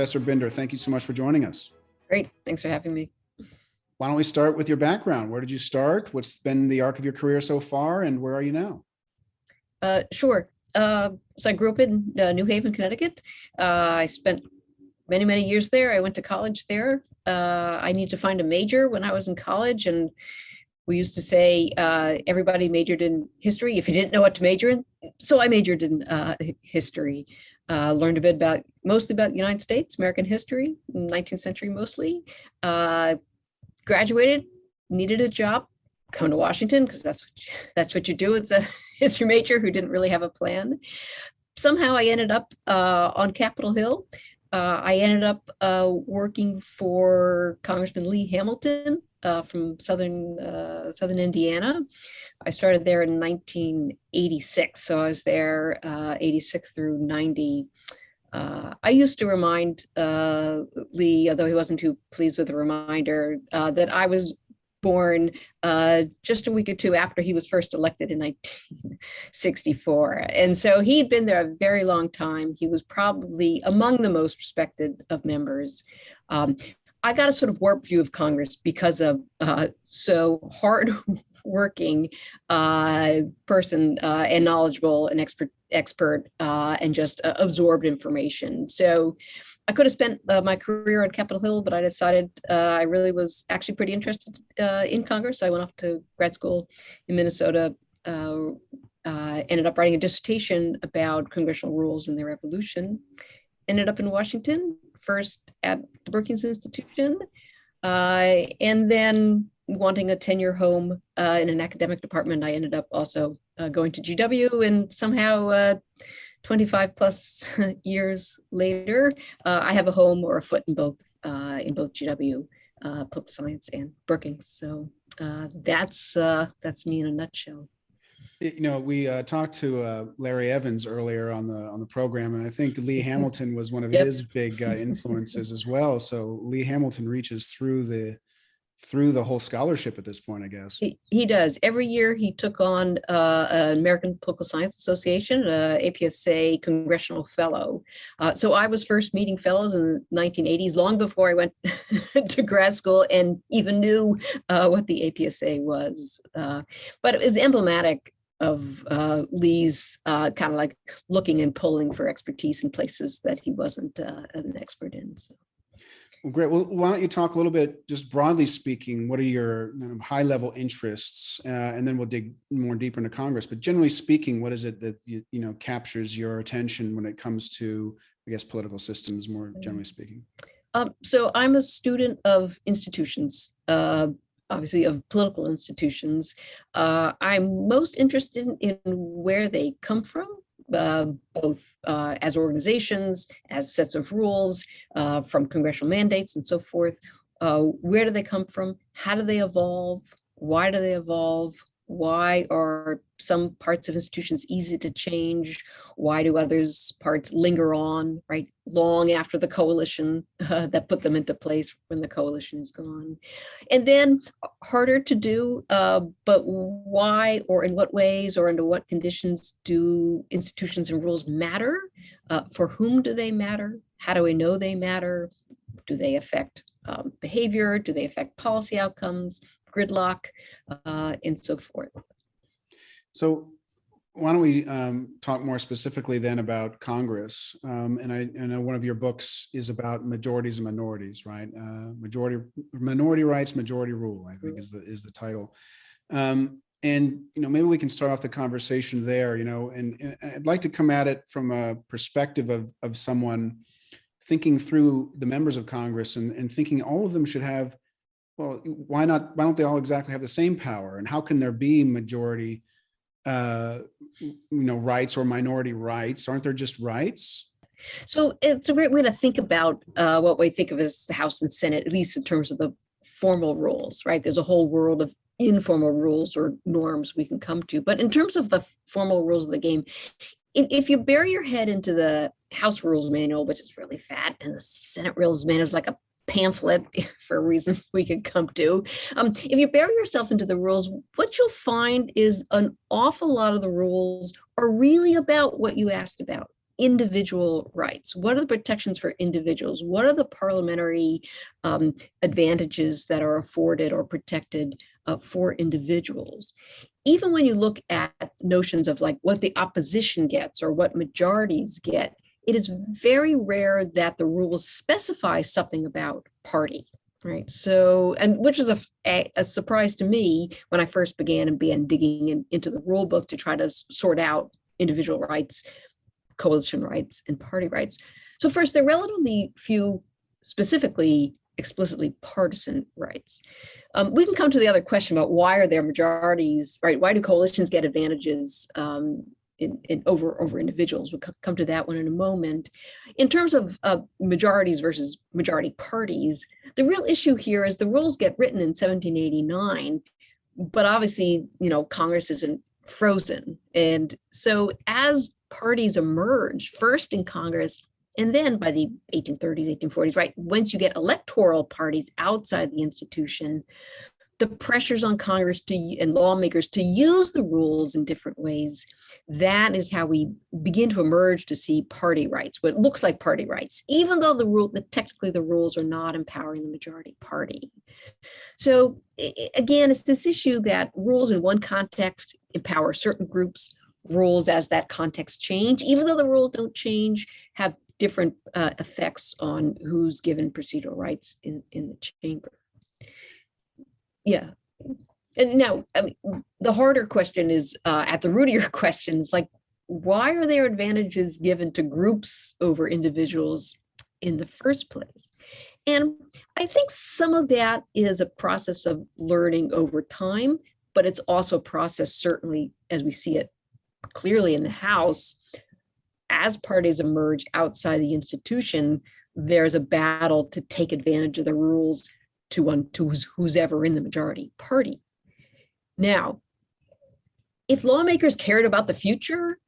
Professor Binder, thank you so much for joining us. Great. Thanks for having me. Why don't we start with your background? Where did you start? What's been the arc of your career so far, and where are you now? Uh, sure. Uh, so I grew up in uh, New Haven, Connecticut. Uh, I spent many, many years there. I went to college there. Uh, I needed to find a major when I was in college, and we used to say uh, everybody majored in history if you didn't know what to major in. So I majored in uh, history. Uh, learned a bit about mostly about the United States, American history, 19th century mostly. Uh, graduated, needed a job, come to Washington because that's what you, that's what you do as a history major who didn't really have a plan. Somehow I ended up uh, on Capitol Hill. Uh, I ended up uh, working for Congressman Lee Hamilton uh, from southern uh, southern Indiana. I started there in 1986, so I was there uh, 86 through 90. Uh, I used to remind Lee, although he wasn't too pleased with the reminder, that I was born uh, just a week or two after he was first elected in 1964. And so he'd been there a very long time. He was probably among the most respected of members. Um, I got a sort of warped view of Congress because of uh, so hard working uh, person uh, and knowledgeable and expert expert uh, and just uh, absorbed information. So I could have spent uh, my career on Capitol Hill, but I decided uh, I really was actually pretty interested uh, in Congress. So I went off to grad school in Minnesota. Uh, uh, ended up writing a dissertation about congressional rules and their evolution. Ended up in Washington, first at the Brookings Institution, uh, and then wanting a tenure home uh, in an academic department, I ended up also going to GW and somehow 25 plus years later, uh, I have a home or a foot in both uh, in both GW, uh, political science and Brookings. So uh, that's uh, that's me in a nutshell. You know, we uh, talked to uh, Larry Evans earlier on the on the program, and I think Lee Hamilton was one of Yep. his big uh, influences as well. So Lee Hamilton reaches through the through the whole scholarship at this point, I guess. He, he does. Every year he took on uh, an American Political Science Association, uh, APSA Congressional Fellow. Uh, so I was first meeting fellows in the 1980s, long before I went to grad school and even knew uh, what the APSA was. Uh, but it was emblematic of uh, Lee's uh, kind of like looking and pulling for expertise in places that he wasn't an expert in. So. Great. Well, why don't you talk a little bit, just broadly speaking, what are your kind of high level interests, uh, and then we'll dig more deeper into Congress. But generally speaking, what is it that you, you know captures your attention when it comes to, I guess, political systems, more generally speaking? Um, so I'm a student of institutions, uh, obviously of political institutions. Uh, I'm most interested in where they come from, uh, both uh, as organizations, as sets of rules, uh, from congressional mandates and so forth. Uh, where do they come from? How do they evolve? Why do they evolve? Why are some parts of institutions easy to change? Why do others parts linger on, right, long after the coalition uh, that put them into place when the coalition is gone? And then harder to do, uh, but why or in what ways or under what conditions do institutions and rules matter? Uh, for whom do they matter? How do we know they matter? Do they affect um, behavior? Do they affect policy outcomes, gridlock, uh, and so forth? So why don't we um, talk more specifically then about Congress? Um, and I, I know one of your books is about majorities and minorities, right? Uh, majority, minority rights, majority rule, I think is the, is the title. Um, and, you know, maybe we can start off the conversation there, you know, and, and I'd like to come at it from a perspective of, of someone thinking through the members of Congress and, and thinking all of them should have, well, why not, why don't they all exactly have the same power? And how can there be majority uh you know rights or minority rights aren't there just rights So it's a great way to think about uh, what we think of as the House and Senate, at least in terms of the formal rules, right? There's a whole world of informal rules or norms we can come to. But in terms of the formal rules of the game, if, you bury your head into the House Rules Manual, which is really fat, and the Senate Rules Manual is like a pamphlet for reasons we could come to. Um, if you bury yourself into the rules, what you'll find is an awful lot of the rules are really about what you asked about individual rights. What are the protections for individuals? What are the parliamentary um, advantages that are afforded or protected uh, for individuals? Even when you look at notions of like what the opposition gets or what majorities get, it is very rare that the rules specify something about party right? So and which is a, a, a, surprise to me when i first began and began digging in, into the rule book to try to sort out individual rights coalition rights and party rights. So first there are relatively few specifically explicitly partisan rights. Um, we can come to the other question about why are there majorities right? Why do coalitions get advantages um, in, in over over individuals. We'll come to that one in a moment. In terms of uh, majorities versus majority parties, the real issue here is the rules get written in 1789, but obviously, you know, Congress isn't frozen. And so as parties emerge, first in Congress, and then by the 1830s, 1840s, right, once you get electoral parties outside the institution, the pressures on Congress to and lawmakers to use the rules in different ways, that is how we begin to emerge to see party rights, what looks like party rights, even though the rule that technically the rules are not empowering the majority party. So again, it's this issue that rules in one context empower certain groups, rules as that context change, even though the rules don't change, have different uh, effects on who's given procedural rights in, in the chamber yeah. And now I mean, the harder question is uh, at the root of your question is like why are there advantages given to groups over individuals in the first place? And i think some of that is a process of learning over time but it's also a process certainly as we see it clearly in the house as parties emerge outside the institution there's a battle to take advantage of the rules to one to who's, who's ever in the majority party. Now, if lawmakers cared about the future,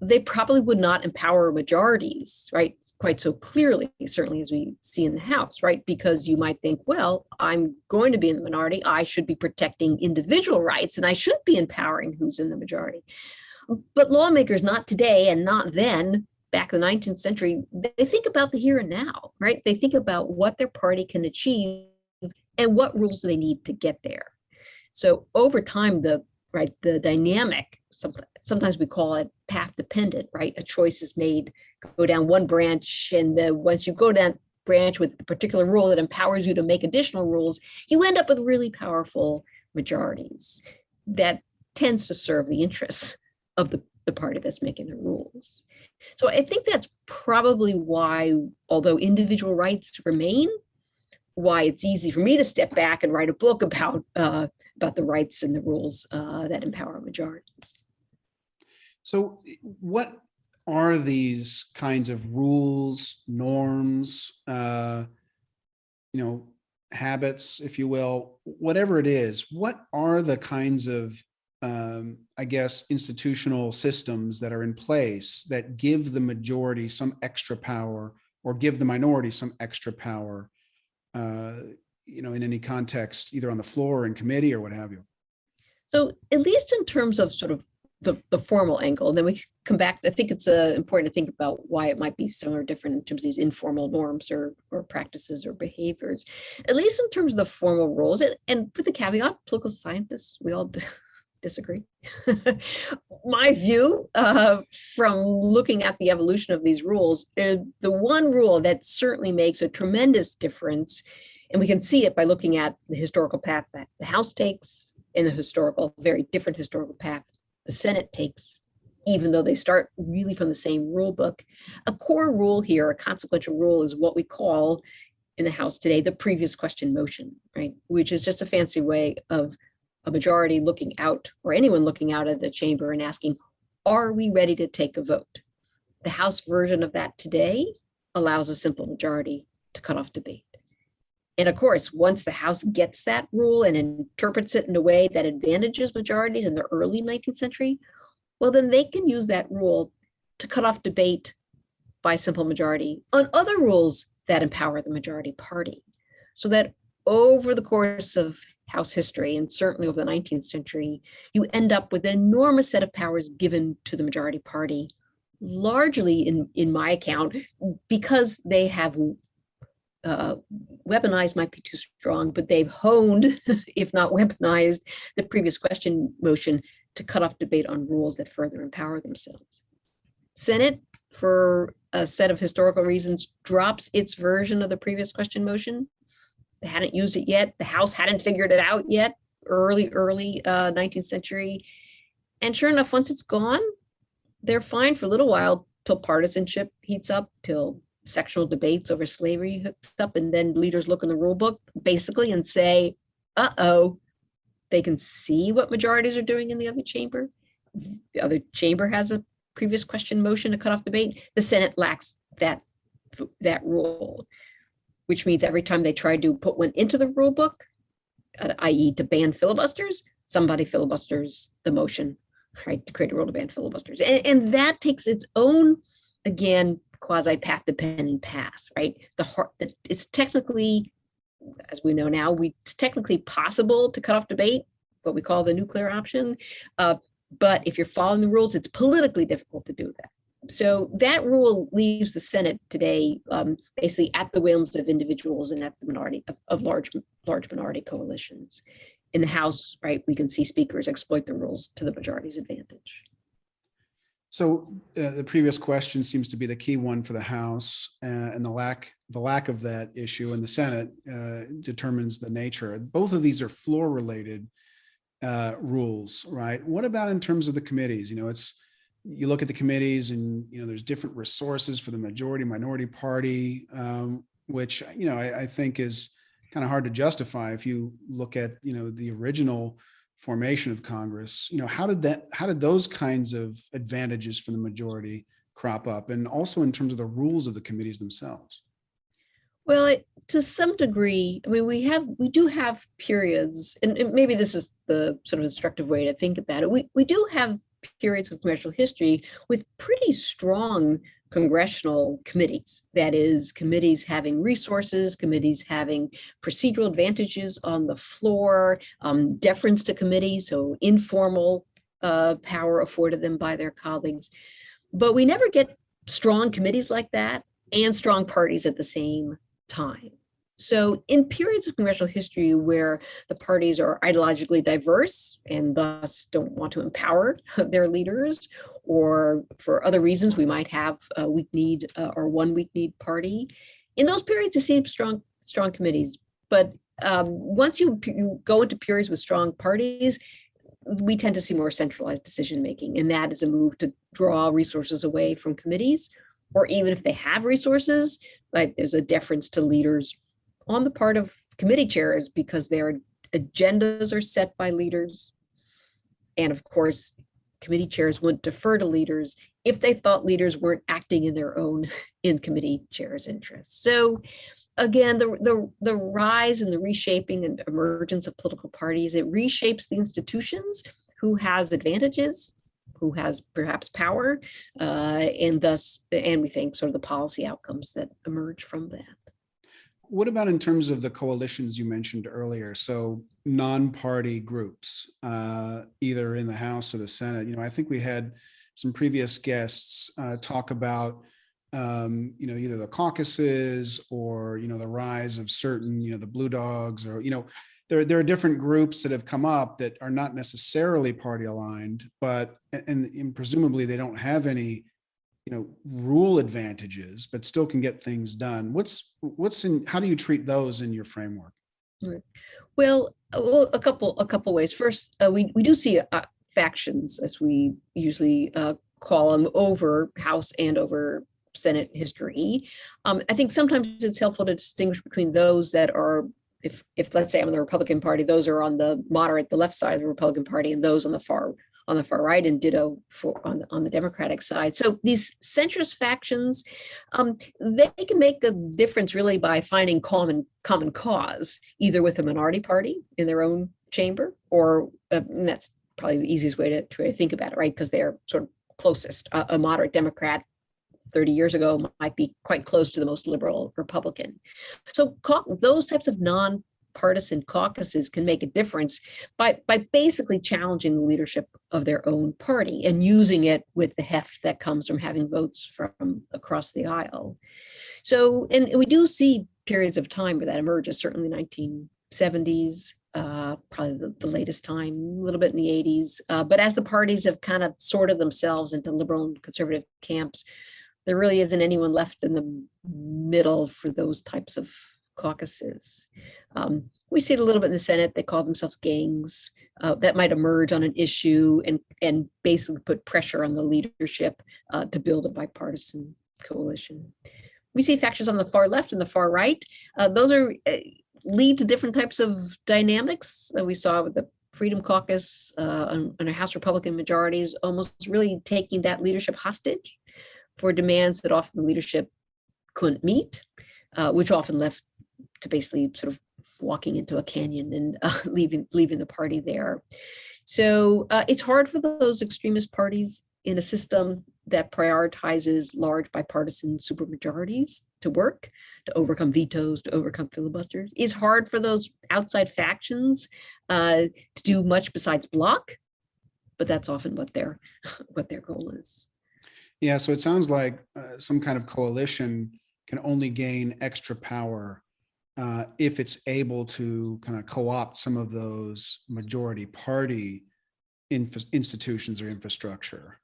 they probably would not empower majorities, right? Quite so clearly, certainly as we see in the House, right? Because you might think, well, I'm going to be in the minority. I should be protecting individual rights and I shouldn't be empowering who's in the majority. But lawmakers, not today and not then, back in the 19th century, they think about the here and now, right? They think about what their party can achieve and what rules do they need to get there? So over time the right the dynamic sometimes we call it path dependent right? A choice is made go down one branch and the once you go down branch with a particular rule that empowers you to make additional rules you end up with really powerful majorities that tends to serve the interests of the, the party that's making the rules. So i think that's probably why although individual rights remain why it's easy for me to step back and write a book about uh, about the rights and the rules uh, that empower majorities. So, what are these kinds of rules, norms, uh, you know, habits, if you will, whatever it is? What are the kinds of um, I guess, institutional systems that are in place that give the majority some extra power or give the minority some extra power you know, in any context, either on the floor or in committee or what have you. So at least in terms of sort of the, the formal angle, and then we come back. I think it's uh, important to think about why it might be similar or different in terms of these informal norms or or practices or behaviors. At least in terms of the formal rules, and, and with the caveat, political scientists, we all disagree. My view uh, from looking at the evolution of these rules, uh, the one rule that certainly makes a tremendous difference, and we can see it by looking at the historical path that the House takes and the historical, very different historical path the Senate takes, even though they start really from the same rule book. A core rule here, a consequential rule, is what we call in the House today the previous question motion, right? Which is just a fancy way of a majority looking out or anyone looking out of the chamber and asking, are we ready to take a vote? The House version of that today allows a simple majority to cut off debate. And of course, once the House gets that rule and interprets it in a way that advantages majorities in the early 19th century, well, then they can use that rule to cut off debate by simple majority on other rules that empower the majority party. So that over the course of House history, and certainly over the 19th century, you end up with an enormous set of powers given to the majority party largely in, in my account, because they have uh, weaponized might be too strong, but they've honed, if not weaponized, the previous question motion to cut off debate on rules that further empower themselves. Senate, for a set of historical reasons, drops its version of the previous question motion. They hadn't used it yet. The House hadn't figured it out yet. Early, early uh, 19th century. And sure enough, once it's gone, they're fine for a little while till partisanship heats up, till sectional debates over slavery hooks up, and then leaders look in the rule book basically and say, uh-oh, they can see what majorities are doing in the other chamber. The other chamber has a previous question motion to cut off debate. The Senate lacks that, that rule, which means every time they try to put one into the rule book, uh, i.e. to ban filibusters, somebody filibusters the motion, right, to create a rule to ban filibusters. And, and that takes its own, again, quasi path the pen and pass, right? The heart, the, it's technically, as we know now, we it's technically possible to cut off debate, what we call the nuclear option. Uh, but if you're following the rules, it's politically difficult to do that. So that rule leaves the Senate today um, basically at the whims of individuals and at the minority of, of large large minority coalitions. In the House, right, we can see speakers exploit the rules to the majority's advantage. So uh, the previous question seems to be the key one for the House uh, and the lack, the lack of that issue in the Senate uh, determines the nature. Both of these are floor related uh, rules, right? What about in terms of the committees? You know, it's, you look at the committees and, you know, there's different resources for the majority minority party, um, which, you know, I, I think is kind of hard to justify if you look at, you know, the original formation of Congress, you know, how did that, how did those kinds of advantages for the majority crop up? And also in terms of the rules of the committees themselves? Well, it, to some degree, I mean, we have, we do have periods, and, and maybe this is the sort of instructive way to think about it. We, we do have periods of congressional history with pretty strong congressional committees. That is, committees having resources, committees having procedural advantages on the floor, um, deference to committee, so informal uh, power afforded them by their colleagues. But we never get strong committees like that and strong parties at the same time. So in periods of congressional history where the parties are ideologically diverse and thus don't want to empower their leaders, or for other reasons, we might have a weak need uh, or one weak need party. In those periods, you see strong, strong committees. But um, once you, you go into periods with strong parties, we tend to see more centralized decision making, and that is a move to draw resources away from committees, or even if they have resources, like there's a deference to leaders on the part of committee chairs because their agendas are set by leaders. And of course, committee chairs would defer to leaders if they thought leaders weren't acting in their own in committee chairs' interests. So again, the, the, the rise and the reshaping and emergence of political parties, it reshapes the institutions who has advantages, who has perhaps power, uh, and thus, and we think sort of the policy outcomes that emerge from that what about in terms of the coalitions you mentioned earlier? So non-party groups, uh, either in the House or the Senate. You know, I think we had some previous guests uh, talk about, um, you know, either the caucuses or you know the rise of certain, you know, the blue dogs or you know, there there are different groups that have come up that are not necessarily party aligned, but and, and presumably they don't have any you know rule advantages but still can get things done. What's what's in how do you treat those in your framework? Well, uh, well a couple a couple ways. First uh, we we do see uh, factions as we usually uh, call them over house and over senate history. Um, i think sometimes it's helpful to distinguish between those that are if if let's say i'm in the republican party those are on the moderate the left side of the republican party and those on the far on the far right and ditto for on the, on the Democratic side. So these centrist factions, um, they can make a difference really by finding common common cause, either with a minority party in their own chamber, or uh, that's probably the easiest way to, to think about it, right? Because they're sort of closest. A moderate Democrat 30 years ago might be quite close to the most liberal Republican. So those types of non partisan caucuses can make a difference by by basically challenging the leadership of their own party and using it with the heft that comes from having votes from across the aisle. So, and we do see periods of time where that emerges, certainly 1970s, uh, probably the, the latest time, a little bit in the 80s. Uh, but as the parties have kind of sorted themselves into liberal and conservative camps, there really isn't anyone left in the middle for those types of caucuses. Um, we see it a little bit in the Senate. They call themselves gangs uh, that might emerge on an issue and and basically put pressure on the leadership uh, to build a bipartisan coalition. We see factions on the far left and the far right. Uh, those are uh, lead to different types of dynamics that we saw with the Freedom Caucus uh, on, on House Republican majorities, almost really taking that leadership hostage for demands that often the leadership couldn't meet, uh, which often left to basically sort of walking into a canyon and uh, leaving leaving the party there. So uh, it's hard for those extremist parties in a system that prioritizes large bipartisan supermajorities to work, to overcome vetoes, to overcome filibusters. It's hard for those outside factions uh, to do much besides block, but that's often what their what their goal is. Yeah, so it sounds like uh, some kind of coalition can only gain extra power uh, if it's able to kind of co-opt some of those majority party inf- institutions or infrastructure.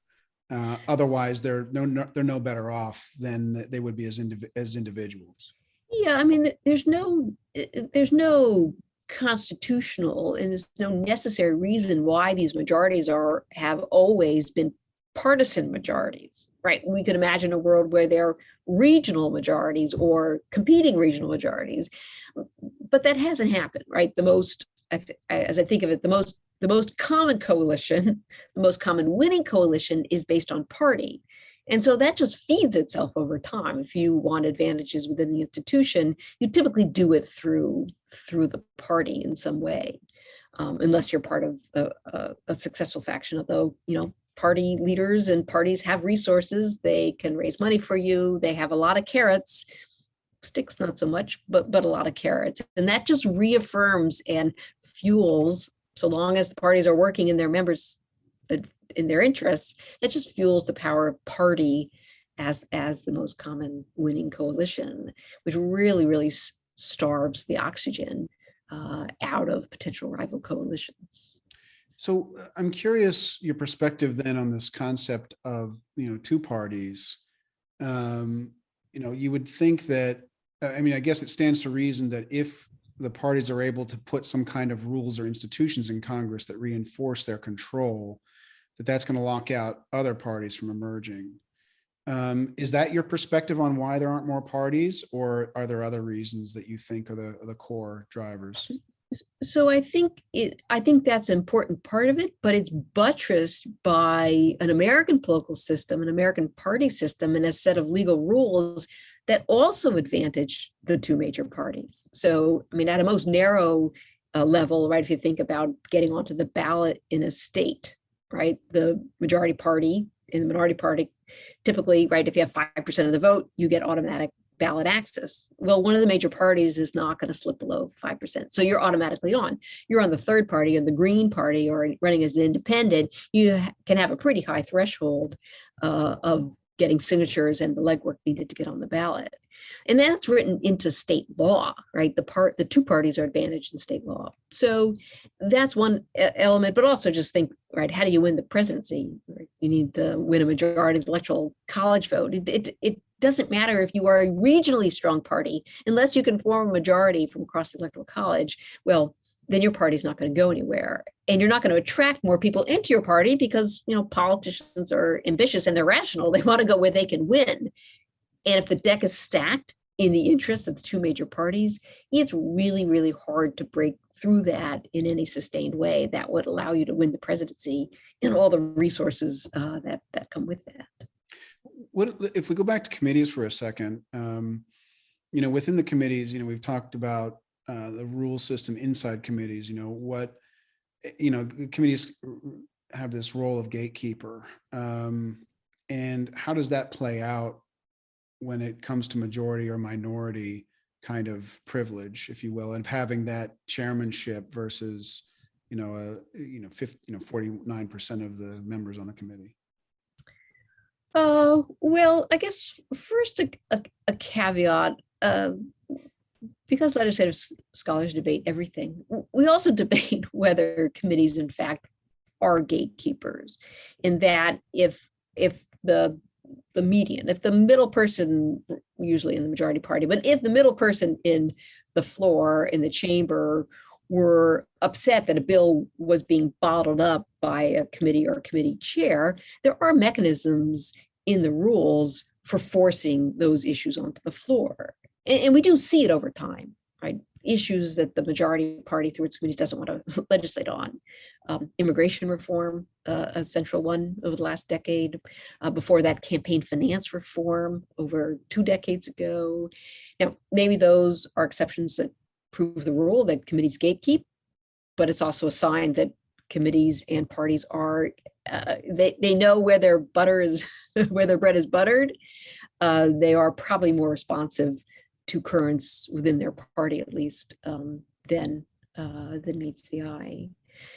Uh, otherwise, they're no, no they're no better off than they would be as indiv- as individuals. Yeah, I mean, there's no there's no constitutional and there's no necessary reason why these majorities are have always been partisan majorities, right? We could imagine a world where they're regional majorities or competing regional majorities, but that hasn't happened, right? The most, as I think of it, the most the most common coalition, the most common winning coalition is based on party. And so that just feeds itself over time. If you want advantages within the institution, you typically do it through through the party in some way, um, unless you're part of a, a, a successful faction. Although you know party leaders and parties have resources they can raise money for you they have a lot of carrots. Sticks not so much but but a lot of carrots and that just reaffirms and fuels so long as the parties are working in their members uh, in their interests that just fuels the power of party as as the most common winning coalition which really really starves the oxygen uh, out of potential rival coalitions so uh, I'm curious your perspective then on this concept of, you know, two parties. Um, you know, you would think that, uh, I mean, I guess it stands to reason that if the parties are able to put some kind of rules or institutions in Congress that reinforce their control, that that's going to lock out other parties from emerging. Um, is that your perspective on why there aren't more parties, or are there other reasons that you think are the, are the core drivers? So I think it I think that's an important part of it, but it's buttressed by an American political system, an American party system, and a set of legal rules that also advantage the two major parties. So, I mean, at a most narrow uh, level, right? If you think about getting onto the ballot in a state, right? The majority party and the minority party, typically, right? If you have five percent of the vote, you get automatic ballot access. Well, one of the major parties is not going to slip below 5%. So you're automatically on. You're on the third party or the Green Party or running as an independent. You can have a pretty high threshold uh, of getting signatures and the legwork needed to get on the ballot. And that's written into state law, right? The part, the two parties are advantaged in state law. So that's one element, but also just think, right? How do you win the presidency? You need to win a majority electoral college vote. It, it, it doesn't matter if you are a regionally strong party, unless you can form a majority from across the electoral college. Well, then your party's not going to go anywhere. And you're not going to attract more people into your party because you know politicians are ambitious and they're rational. They want to go where they can win. And if the deck is stacked in the interest of the two major parties it's really really hard to break through that in any sustained way that would allow you to win the presidency and all the resources uh, that that come with that what if we go back to committees for a second? Um, you know, within the committees, you know, we've talked about uh, the rule system inside committees. You know, what you know, committees have this role of gatekeeper, um, and how does that play out when it comes to majority or minority kind of privilege, if you will, and having that chairmanship versus, you know, a, you know, fifty, you know, forty-nine percent of the members on a committee? Uh, well, I guess first a, a, a caveat, uh, because legislative scholars debate everything, we also debate whether committees in fact are gatekeepers. In that if, if the, the median, if the middle person, usually in the majority party, but if the middle person in the floor, in the chamber were upset that a bill was being bottled up by a committee or committee chair, there are mechanisms in the rules for forcing those issues onto the floor. And, and we do see it over time, right? Issues that the majority party through its committees doesn't want to legislate on. Um, immigration reform, uh, a central one over the last decade. Uh, before that, campaign finance reform over two decades ago. Now, maybe those are exceptions that prove the rule that committees gatekeep, but it's also a sign that committees and parties are uh, they they know where their butter is where their bread is buttered uh, they are probably more responsive to currents within their party at least um, than uh, than meets the eye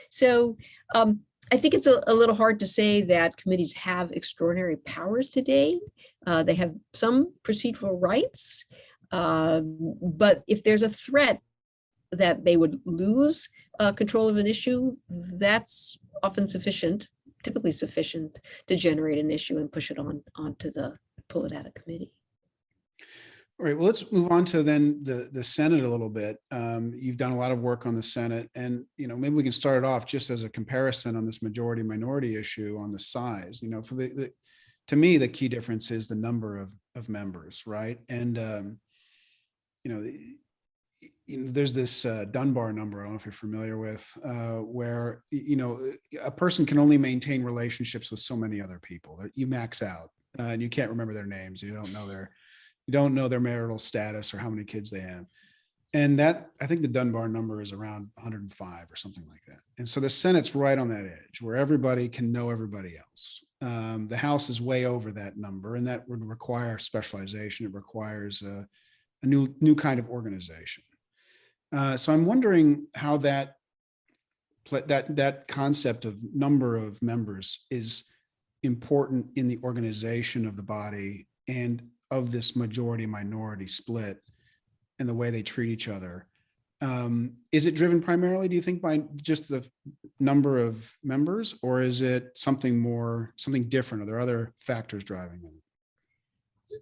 so um, I think it's a, a little hard to say that committees have extraordinary powers today. Uh, they have some procedural rights, um, but if there's a threat that they would lose uh, control of an issue, that's often sufficient, typically sufficient to generate an issue and push it on onto the pull it out of committee. All right, well, let's move on to then the, the Senate a little bit. Um, you've done a lot of work on the Senate and, you know, maybe we can start it off just as a comparison on this majority minority issue on the size, you know, for the, the, to me, the key difference is the number of, of members, right? And, um, you know, you know, there's this uh, Dunbar number, I don't know if you're familiar with, uh, where, you know, a person can only maintain relationships with so many other people. You max out uh, and you can't remember their names. You don't know their, you don't know their marital status or how many kids they have. And that, I think the Dunbar number is around 105 or something like that. And so the Senate's right on that edge where everybody can know everybody else. Um, the House is way over that number, and that would require specialization. It requires a, a new new kind of organization. Uh, so I'm wondering how that that that concept of number of members is important in the organization of the body and of this majority minority split and the way they treat each other. Um, is it driven primarily, do you think, by just the number of members, or is it something more, something different? Are there other factors driving it?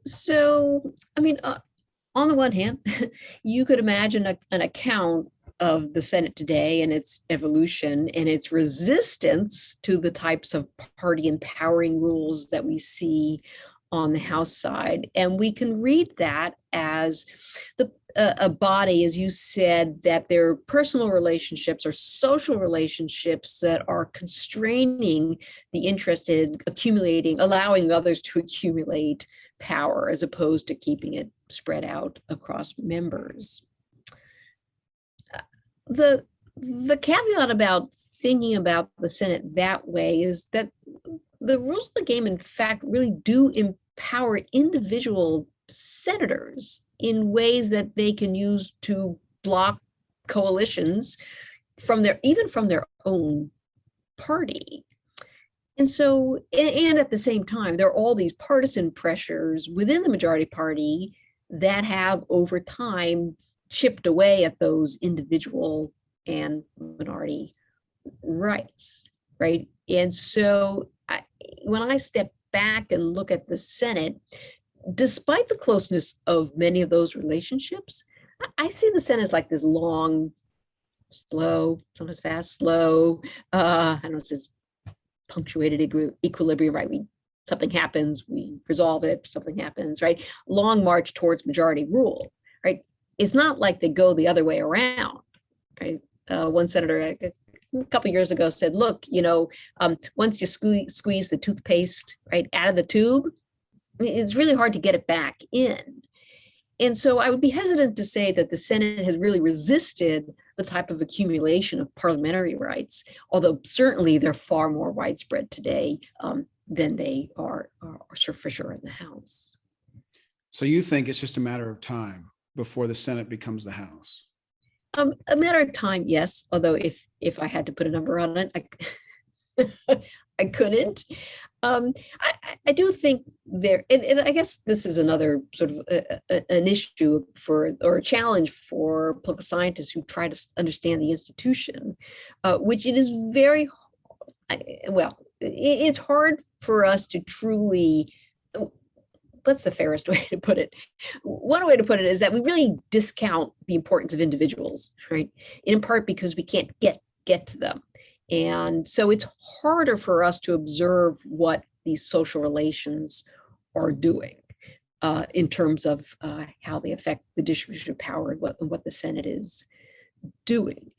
So, I mean, uh, on the one hand, you could imagine a, an account of the Senate today and its evolution and its resistance to the types of party empowering rules that we see on the House side. And we can read that as the a, a body, as you said, that their personal relationships or social relationships that are constraining the interest in accumulating, allowing others to accumulate power as opposed to keeping it spread out across members. Uh, The, the caveat about thinking about the Senate that way is that the rules of the game, in fact, really do empower individual senators in ways that they can use to block coalitions from their, even from their own party. And so, and at the same time, there are all these partisan pressures within the majority party that have over time chipped away at those individual and minority rights, right? And so, I, when I step back and look at the Senate, despite the closeness of many of those relationships, I- see the Senate as like this long, slow, sometimes fast, slow. Uh, I don't know, it says punctuated equi- equilibrium, right? We something happens, we resolve it, something happens, right? Long march towards majority rule, right? It's not like they go the other way around, right? Uh, one senator a couple years ago said, "Look, you know, um, once you squeeze the toothpaste right out of the tube, it's really hard to get it back in." And so I would be hesitant to say that the Senate has really resisted the type of accumulation of parliamentary rights, although certainly they're far more widespread today um, than they are, are, are for sure in the House. So you think it's just a matter of time before the Senate becomes the House? Um, a matter of time, yes. Although if if I had to put a number on it, I I couldn't. Um, I, I- do think there, and, and I guess this is another sort of a, a- an issue for or a challenge for political scientists who try to understand the institution, uh, which it is very well. i- it's hard for us to truly. What's the fairest way to put it? One way to put it is that we really discount the importance of individuals, right? In part because we can't get get to them. And so it's harder for us to observe what these social relations are doing uh, in terms of uh, how they affect the distribution of power and what, what the Senate is doing.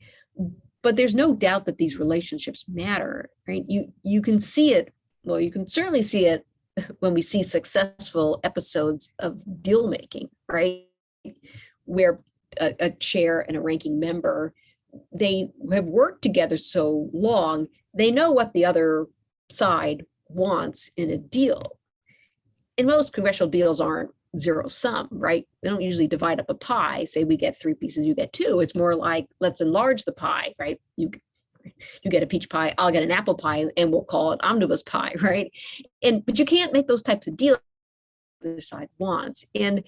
But there's no doubt that these relationships matter, right? You you can see it. Well, you can certainly see it when we see successful episodes of deal making, right? Where a, a chair and a ranking member they have worked together so long, they know what the other side wants in a deal. And most congressional deals aren't zero sum, right? They don't usually divide up a pie, say we get three pieces, you get two. It's more like let's enlarge the pie, right? You you get a peach pie, I'll get an apple pie, and we'll call it omnibus pie, right? And but you can't make those types of deals the side wants. And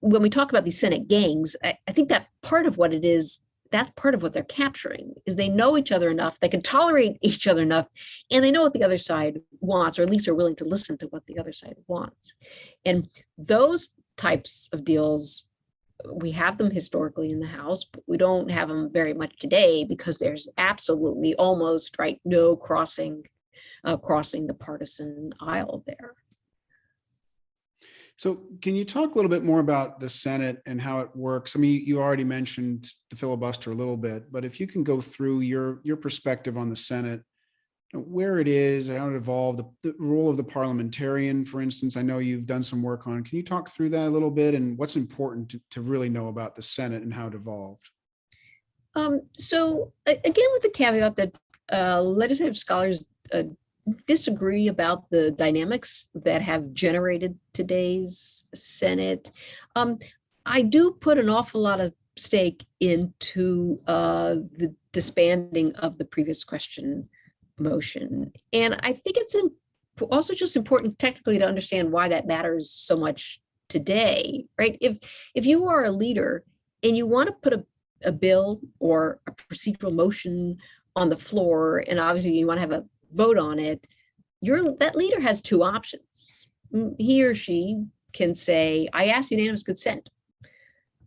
when we talk about these Senate gangs, I, I think that part of what it is that's part of what they're capturing is they know each other enough they can tolerate each other enough and they know what the other side wants or at least are willing to listen to what the other side wants. And those types of deals we have them historically in the house but we don't have them very much today because there's absolutely almost right no crossing uh, crossing the partisan aisle there So can you talk a little bit more about the Senate and how it works? I mean, you- already mentioned the filibuster a little bit, but if you can go through your, your perspective on the Senate, where it is, how it evolved, the, the role of the parliamentarian, for instance, I know you've done some work on. Can you talk through that a little bit and what's important to, to really know about the Senate and how it evolved? Um, so again, with the caveat that uh, legislative scholars uh, disagree about the dynamics that have generated today's Senate, um, I do put an awful lot of stake into uh, the disbanding of the previous question motion, and I think it's also just important technically to understand why that matters so much today, right? If if you are a leader and you want to put a a bill or a procedural motion on the floor, and obviously you want to have a vote on it, your that leader has two options. Mm, He or she can say, I ask unanimous consent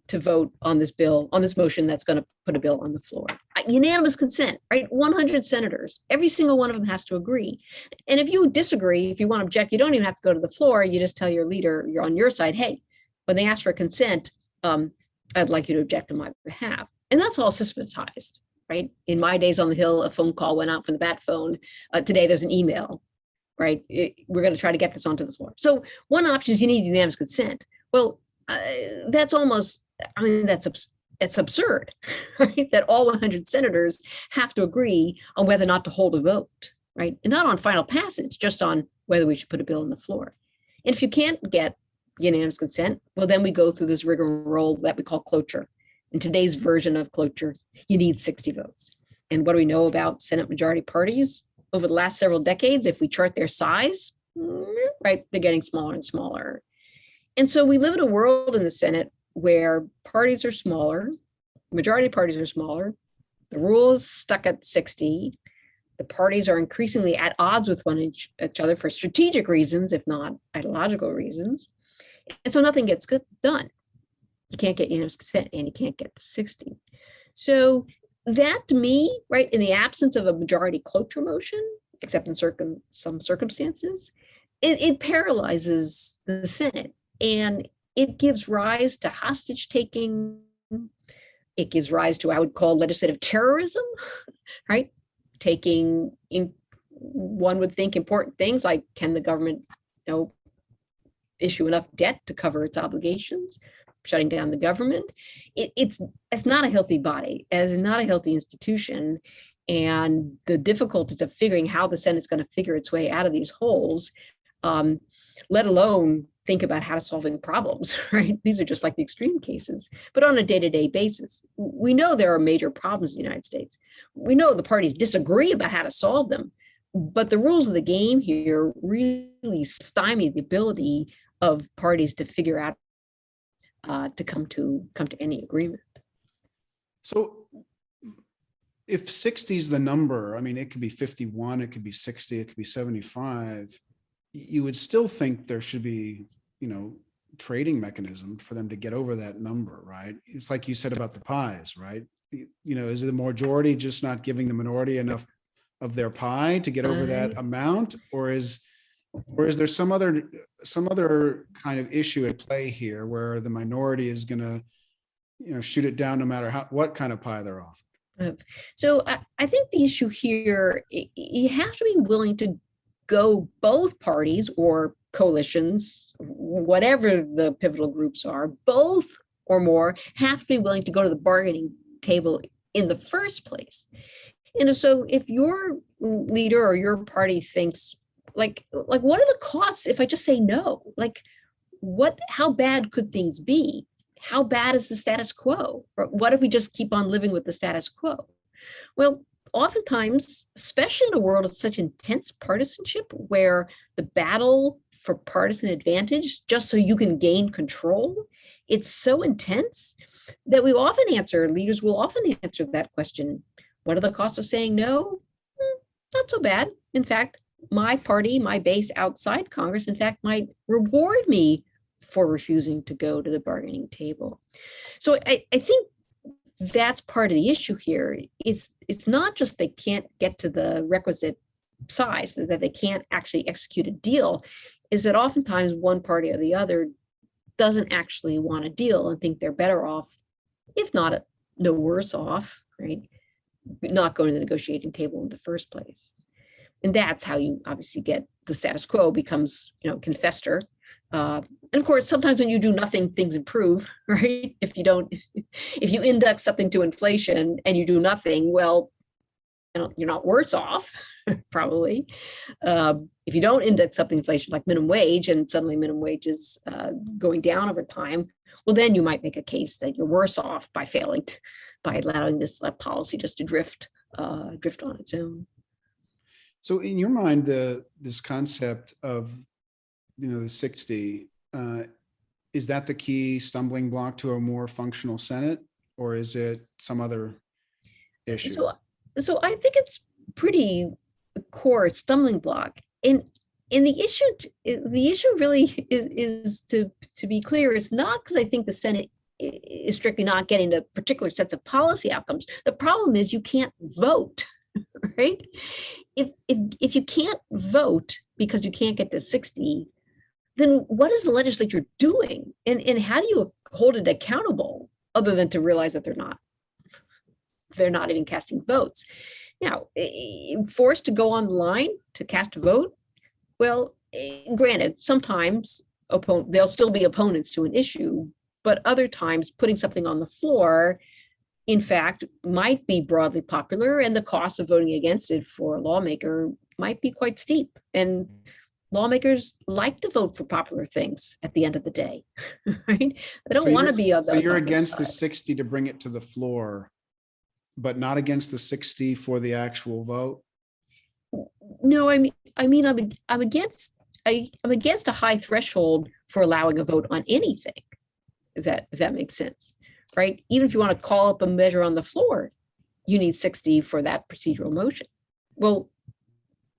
to vote on this bill, on this motion that's going to put a bill on the floor. Unanimous consent, right? 100 senators, every single one of them has to agree. And if you disagree, if you want to object, you don't even have to go to the floor. You just tell your leader, you're on your side, hey, when they ask for consent, um, I'd like you to object on my behalf. And that's all systematized, right? In my days on the Hill, a phone call went out from the bat phone. Uh, today, there's an email, right? It- we're going to try to get this onto the floor. So one option is you need unanimous consent. Well, uh, that's almost, I mean, that's it's absurd, right? That all 100 senators have to agree on whether or not to hold a vote, right? And not on final passage, just on whether we should put a bill on the floor. And if you can't get unanimous consent, well, then we go through this rigmarole that we call cloture. In today's version of cloture, you need 60 votes. And what do we know about Senate majority parties over the last several decades? If we chart their size, mm, right, they're getting smaller and smaller. And so we live in a world in the Senate where parties are smaller, majority parties are smaller, the rules stuck at 60. The parties are increasingly at odds with one each, each other for strategic reasons, if not ideological reasons. And so nothing gets done. You can't get unanimous consent and you can't get to 60. So that to me, right, in the absence of a majority cloture motion, except in circum, some circumstances, it, it paralyzes the Senate and it gives rise to hostage taking. It gives rise to, I would call legislative terrorism, right? Taking in, one would think important things like can the government, you know, issue enough debt to cover its obligations, shutting down the government. It, it's it's not a healthy body, as not a healthy institution, and the difficulties of figuring how the Senate's going to figure its way out of these holes, um, let alone think about how to solving problems, right? These are just like the extreme cases, but on a day-to-day basis. We know there are major problems in the United States. We know the parties disagree about how to solve them, but the rules of the game here really stymie the ability of parties to figure out uh, to come to come to any agreement. So if 60 is the number, I mean, it could be 51, it could be 60, it could be 75. y- You would still think there should be, you know, trading mechanism for them to get over that number, right? It's like you said about the pies, right? Y- You know, is the majority just not giving the minority enough of their pie to get over that amount? Or is, or is there some other, some other kind of issue at play here where the minority is gonna, you know, shoot it down no matter how, what kind of pie they're off? So I, I think the issue here, you have to be willing to go both parties or coalitions, whatever the pivotal groups are, both or more have to be willing to go to the bargaining table in the first place. And so if your leader or your party thinks like, like what are the costs if I just say no? Like what, how bad could things be? How bad is the status quo? Or what if we just keep on living with the status quo? Well, oftentimes, especially in a world of such intense partisanship where the battle for partisan advantage, just so you can gain control, it's so intense that we often answer, leaders will often answer that question. What are the costs of saying no? Hmm, Not so bad. In fact, my party, my base outside Congress, in fact, might reward me for refusing to go to the bargaining table. So I, I think that's part of the issue here. It's it's not just they can't get to the requisite size, that they can't actually execute a deal, is that oftentimes one party or the other doesn't actually want a deal and think they're better off, if not no worse off, right? Not going to the negotiating table in the first place. And that's how you obviously get the status quo becomes, you know, can fester. Uh, and of course, sometimes when you do nothing, things improve, right? If you don't, if you index something to inflation and you do nothing, well, you know, you're not worse off, probably. Um, if you don't index something inflation like minimum wage and suddenly minimum wage is uh, going down over time, well, then you might make a case that you're worse off by failing, to, by allowing this uh, policy just to drift, uh, drift on its own. So in your mind, the, this concept of, you know, the sixty, uh, is that the key stumbling block to a more functional Senate? Or is it some other issue? So, so I think it's pretty core stumbling block. And and the issue, the issue really is, is to to be clear, it's not because I think the Senate is strictly not getting to particular sets of policy outcomes. The problem is you can't vote, right? If if if you can't vote because you can't get to 60, then what is the legislature doing? And and how do you hold it accountable other than to realize that they're not they're not even casting votes. Now, forced to go online to cast a vote, well, eh, granted, sometimes opponent, there'll still be opponents to an issue, but other times putting something on the floor, in fact, might be broadly popular and the cost of voting against it for a lawmaker might be quite steep. And lawmakers like to vote for popular things at the end of the day, right? They don't So want to you're- be on So you're against the side. sixty to bring it to the floor, but not against the sixty for the actual vote? No, I mean, I mean, I'm, I'm against, I, I'm against a high threshold for allowing a vote on anything. If that, if that makes sense, right? Even if you want to call up a measure on the floor, you need sixty for that procedural motion. Well,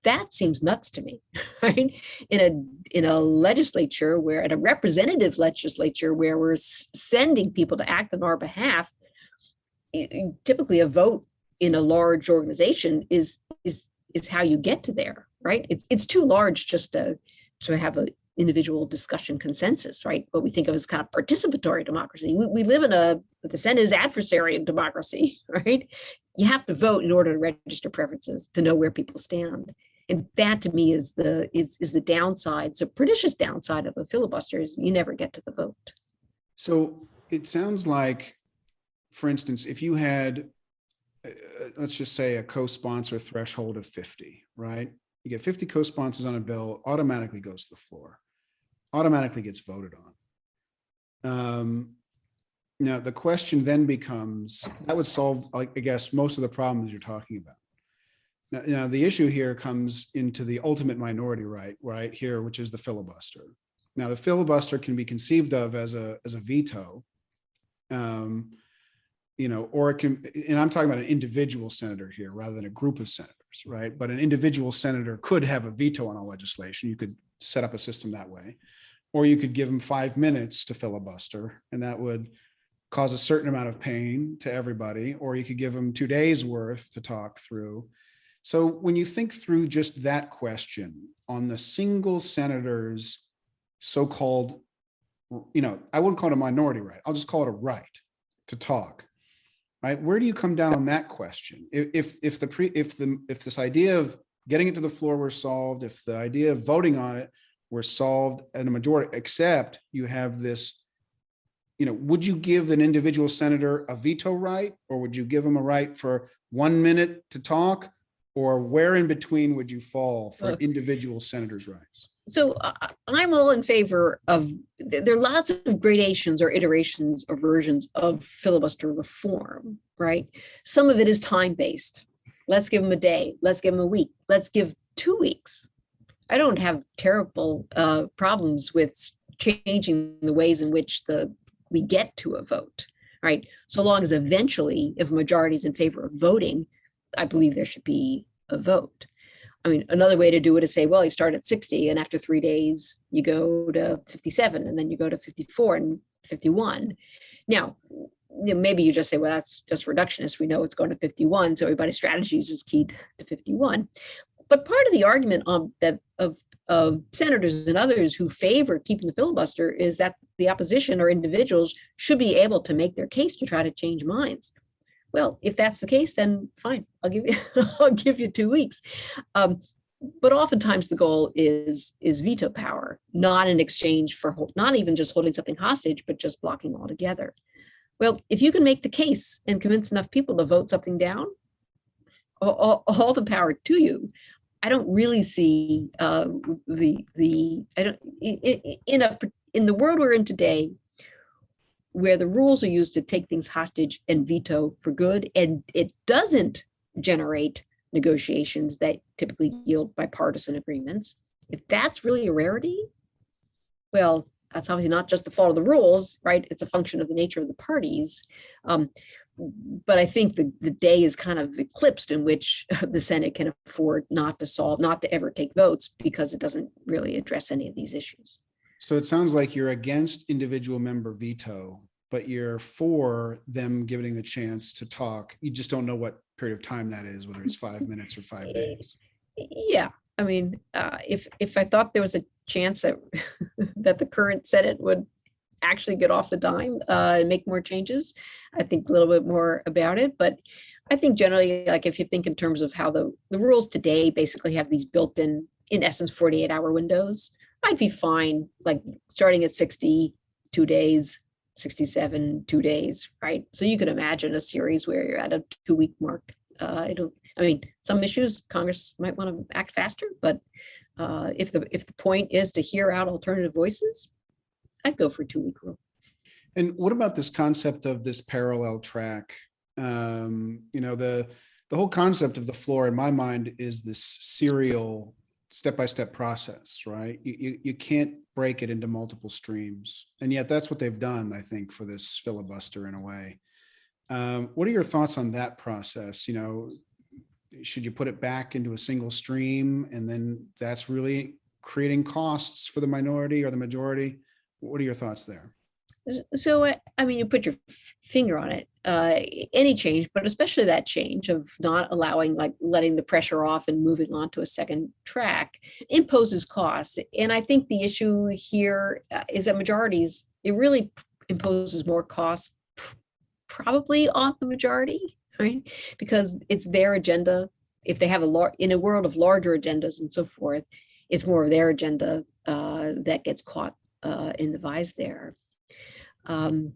that seems nuts to me, right? In a, in a legislature where, at a representative legislature where we're sending people to act on our behalf, typically a vote in a large organization is, is is how you get to there, right? It's it's too large just to to have a individual discussion consensus, right? What we think of as kind of participatory democracy. We, we live in a the Senate is adversarial democracy, right? You have to vote in order to register preferences to know where people stand. And that to me is the is is the downside. So pernicious downside of a filibuster is you never get to the vote. So it sounds like, for instance, if you had, uh, let's just say a co-sponsor threshold of fifty, right? You get fifty co-sponsors on a bill, automatically goes to the floor. automatically gets voted on. Um, now, the question then becomes, that would solve, I guess, most of the problems you're talking about. Now, now, the issue here comes into the ultimate minority right, right here, which is the filibuster. Now, the filibuster can be conceived of as a, as a veto. Um, you know, or it can, and I'm talking about an individual senator here rather than a group of senators, right? But an individual senator could have a veto on a legislation. You could set up a system that way. Or you could give them five minutes to filibuster, and that would cause a certain amount of pain to everybody. Or you could give them two days worth to talk through. So when you think through just that question on the single senator's so-called, you know, I wouldn't call it a minority right. I'll just call it a right to talk. Right? Where do you come down on that question? If if the pre if the if this idea of getting it to the floor were solved, if the idea of voting on it were solved at a majority, except you have this, you know, would you give an individual senator a veto right? Or would you give them a right for one minute to talk? Or where in between would you fall for Uh, individual senators' rights? So I- I'm all in favor of, there are lots of gradations or iterations or versions of filibuster reform, right? Some of it is time-based. Let's give them a day, let's give them a week, let's give two weeks. I don't have terrible uh, problems with changing the ways in which the, we get to a vote, right? So long as eventually, if a majority is in favor of voting, I believe there should be a vote. I mean, another way to do it is say, well, you start at 60 and after three days you go to 57 and then you go to 54 and 51. Now, maybe you just say, well, that's just reductionist. We know it's going to 51. So everybody's strategies is keyed to 51. But part of the argument on that of of senators and others who favor keeping the filibuster is that the opposition or individuals should be able to make their case to try to change minds. Well, if that's the case, then fine. I'll give you I'll give you two weeks. Um, but oftentimes the goal is is veto power, not in exchange for not even just holding something hostage, but just blocking altogether. Well, if you can make the case and convince enough people to vote something down, all, all, the power to you. I don't really see uh, the the I don't in a in the world we're in today, where the rules are used to take things hostage and veto for good, and it doesn't generate negotiations that typically yield bipartisan agreements. If that's really a rarity, well, that's obviously not just the fault of the rules, right? It's a function of the nature of the parties. Um, but I think the, the day is kind of eclipsed in which the Senate can afford not to solve, not to ever take votes because it doesn't really address any of these issues. So it sounds like you're against individual member veto, but you're for them giving the chance to talk. You just don't know what period of time that is, whether it's five minutes or five days. Yeah, I mean, uh, if if I thought there was a chance that that the current Senate would actually get off the dime uh, and make more changes, I think a little bit more about it. But I think generally, like if you think in terms of how the the rules today basically have these built-in, in essence, 48 hour windows, I'd be fine, like starting at 60, two days, 67, two days, right? So you could imagine a series where you're at a two week mark. Uh, I don't, I mean, some issues Congress might want to act faster, but uh, if the if the point is to hear out alternative voices, I'd go for two week rule. And what about this concept of this parallel track? Um, you know, the the whole concept of the floor in my mind is this serial step-by-step process, right? You, you you can't break it into multiple streams. And yet that's what they've done, I think, for this filibuster in a way. Um, what are your thoughts on that process? You know, should you put it back into a single stream and then that's really creating costs for the minority or the majority? What are your thoughts there? So, I I mean, you put your finger on it. Uh, any change, but especially that change of not allowing, like, letting the pressure off and moving on to a second track imposes costs. And I think the issue here uh, that majorities it really imposes more costs, probably on the majority, right? Because it's their agenda. If they have a lar- in a world of larger agendas and so forth, it's more of their agenda uh, that gets caught uh, in the vise there um,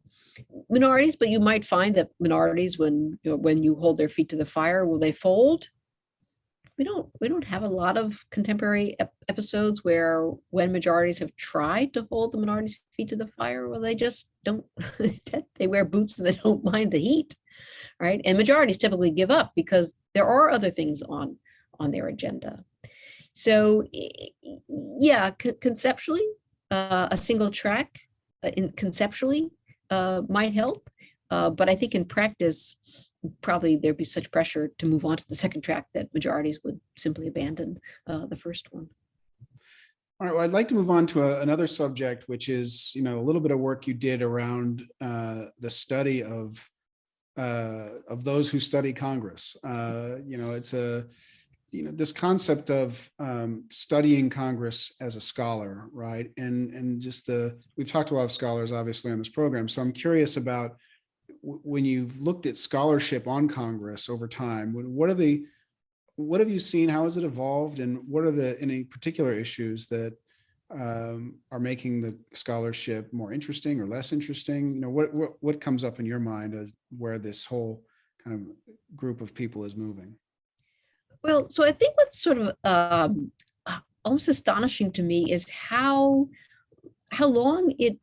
minorities, but you might find that minorities, when you know, when you hold their feet to the fire, will they fold? we don't we don't have a lot of contemporary ep- episodes where when majorities have tried to hold the minorities' feet to the fire, well, they just don't. they wear boots and they don't mind the heat, right? And majorities typically give up because there are other things on on their agenda. So, yeah, co- conceptually, uh, a single track in conceptually uh, might help, uh, but I think in practice, probably there'd be such pressure to move on to the second track that majorities would simply abandon uh, the first one. All right, well, I'd like to move on to a- another subject, which is, you know, a little bit of work you did around uh, the study of uh, of those who study Congress. Uh, You know, it's a, you know, this concept of um, studying Congress as a scholar, right? And, and just the, we've talked to a lot of scholars, obviously, on this program. So I'm curious about w- when you've looked at scholarship on Congress over time, what are the, what have you seen? How has it evolved? And what are the, any particular issues that um, are making the scholarship more interesting or less interesting? You know, what, what, what comes up in your mind as where this whole kind of group of people is moving? Well, so I think what's sort of um, uh, almost astonishing to me is how how long it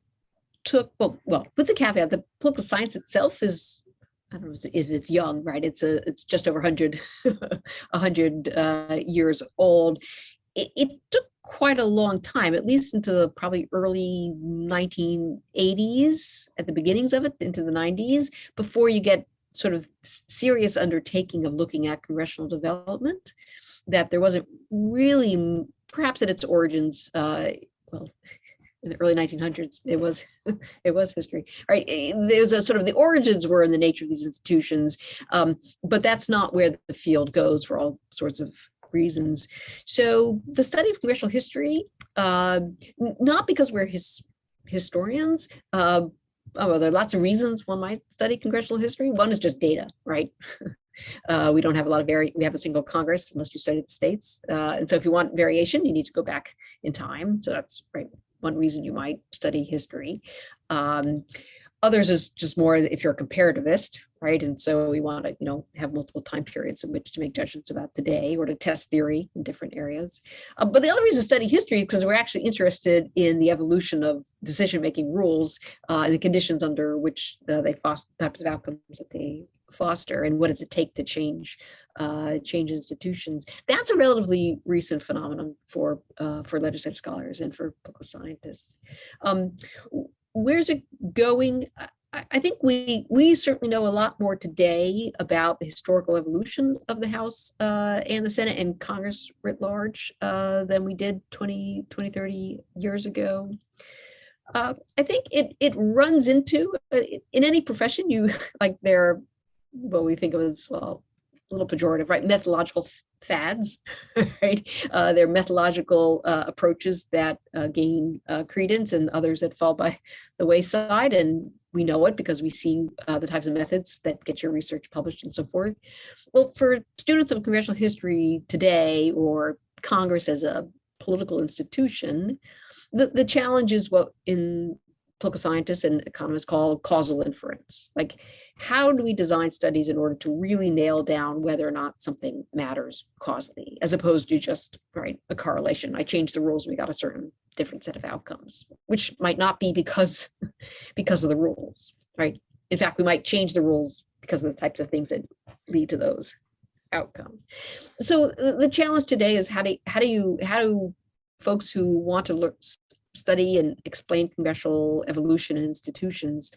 took. Well, well, with the caveat, the political science itself is I don't know if it's young, right? It's a it's just over 100 100 uh, years old. It, it took quite a long time, at least into the probably early 1980s, at the beginnings of it, into the 90s, before you get sort of serious undertaking of looking at congressional development. That there wasn't really, perhaps at its origins, uh, well, in the early 1900s, it was it was history, right? Eh, There's a sort of the origins were in the nature of these institutions, um, but that's not where the field goes for all sorts of reasons. So the study of congressional history, uh, not because we're his, historians, uh, well, there are lots of reasons one might study congressional history. One is just data, right? uh, we don't have a lot of vari. We have a single Congress unless you study the states, uh, and so if you want variation, you need to go back in time. So that's right. One reason you might study history. Um, others is just more if you're a comparativist, right? And so we want to, you know, have multiple time periods in which to make judgments about the day or to test theory in different areas. Uh, but the other reason to study history is because we're actually interested in the evolution of decision-making rules uh, and the conditions under which uh, they foster types of outcomes that they foster and what does it take to change uh, change institutions that's a relatively recent phenomenon for uh, for legislative scholars and for political scientists um, where's it going I- think we we certainly know a lot more today about the historical evolution of the House uh, and the Senate and Congress writ large uh, than we did 20, 20, 30 years ago. Uh, I think it it runs into uh, in any profession you like there are what we think of as well little pejorative right? Methodological fads right? Uh, there are methodological uh, approaches that uh, gain uh, credence and others that fall by the wayside and we know it because we see uh, the types of methods that get your research published and so forth. Well for students of congressional history today or congress as a political institution the, the challenge is what in political scientists and economists call causal inference. Like how do we design studies in order to really nail down whether or not something matters causally as opposed to just right a correlation? I changed the rules we got a certain different set of outcomes which might not be because because of the rules right? In fact we might change the rules because of the types of things that lead to those outcomes. So the challenge today is how do how do you how do folks who want to learn study and explain congressional evolution and institutions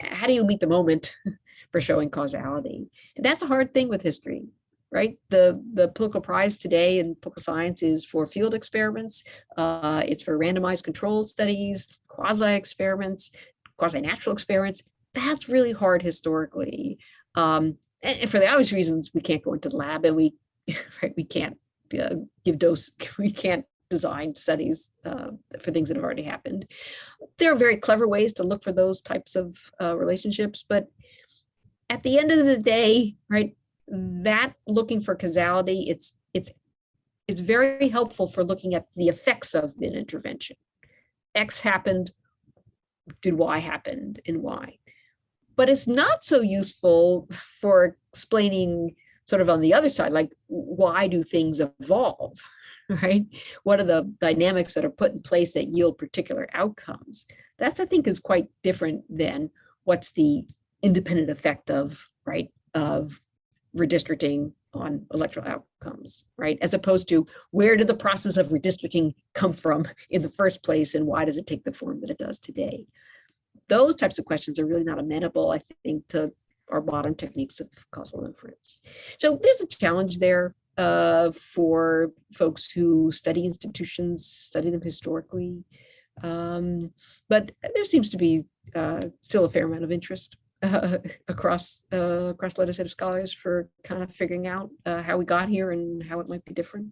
how do you meet the moment for showing causality? And that's a hard thing with history right? The the political prize today in political science is for field experiments uh, it's for randomized control studies quasi experiments quasi natural experiments. That's really hard historically. Um, and, and for the obvious reasons we can't go into the lab and we right we can't uh, give dose we can't design studies uh, for things that have already happened. There are very clever ways to look for those types of uh, relationships but at the end of the day right that looking for causality it's it's it's very helpful for looking at the effects of an intervention. X happened did y happen and why but it's not so useful for explaining sort of on the other side, like why do things evolve? Right? What are the dynamics that are put in place that yield particular outcomes? That's, I think, is quite different than what's the independent effect of, right, of redistricting on electoral outcomes, right? As opposed to where did the process of redistricting come from in the first place and why does it take the form that it does today? Those types of questions are really not amenable, I think, to our modern techniques of causal inference. So there's a challenge there uh, for folks who study institutions, study them historically. Um, but there seems to be uh, still a fair amount of interest uh, across uh, across legislative scholars for kind of figuring out uh, how we got here and how it might be different.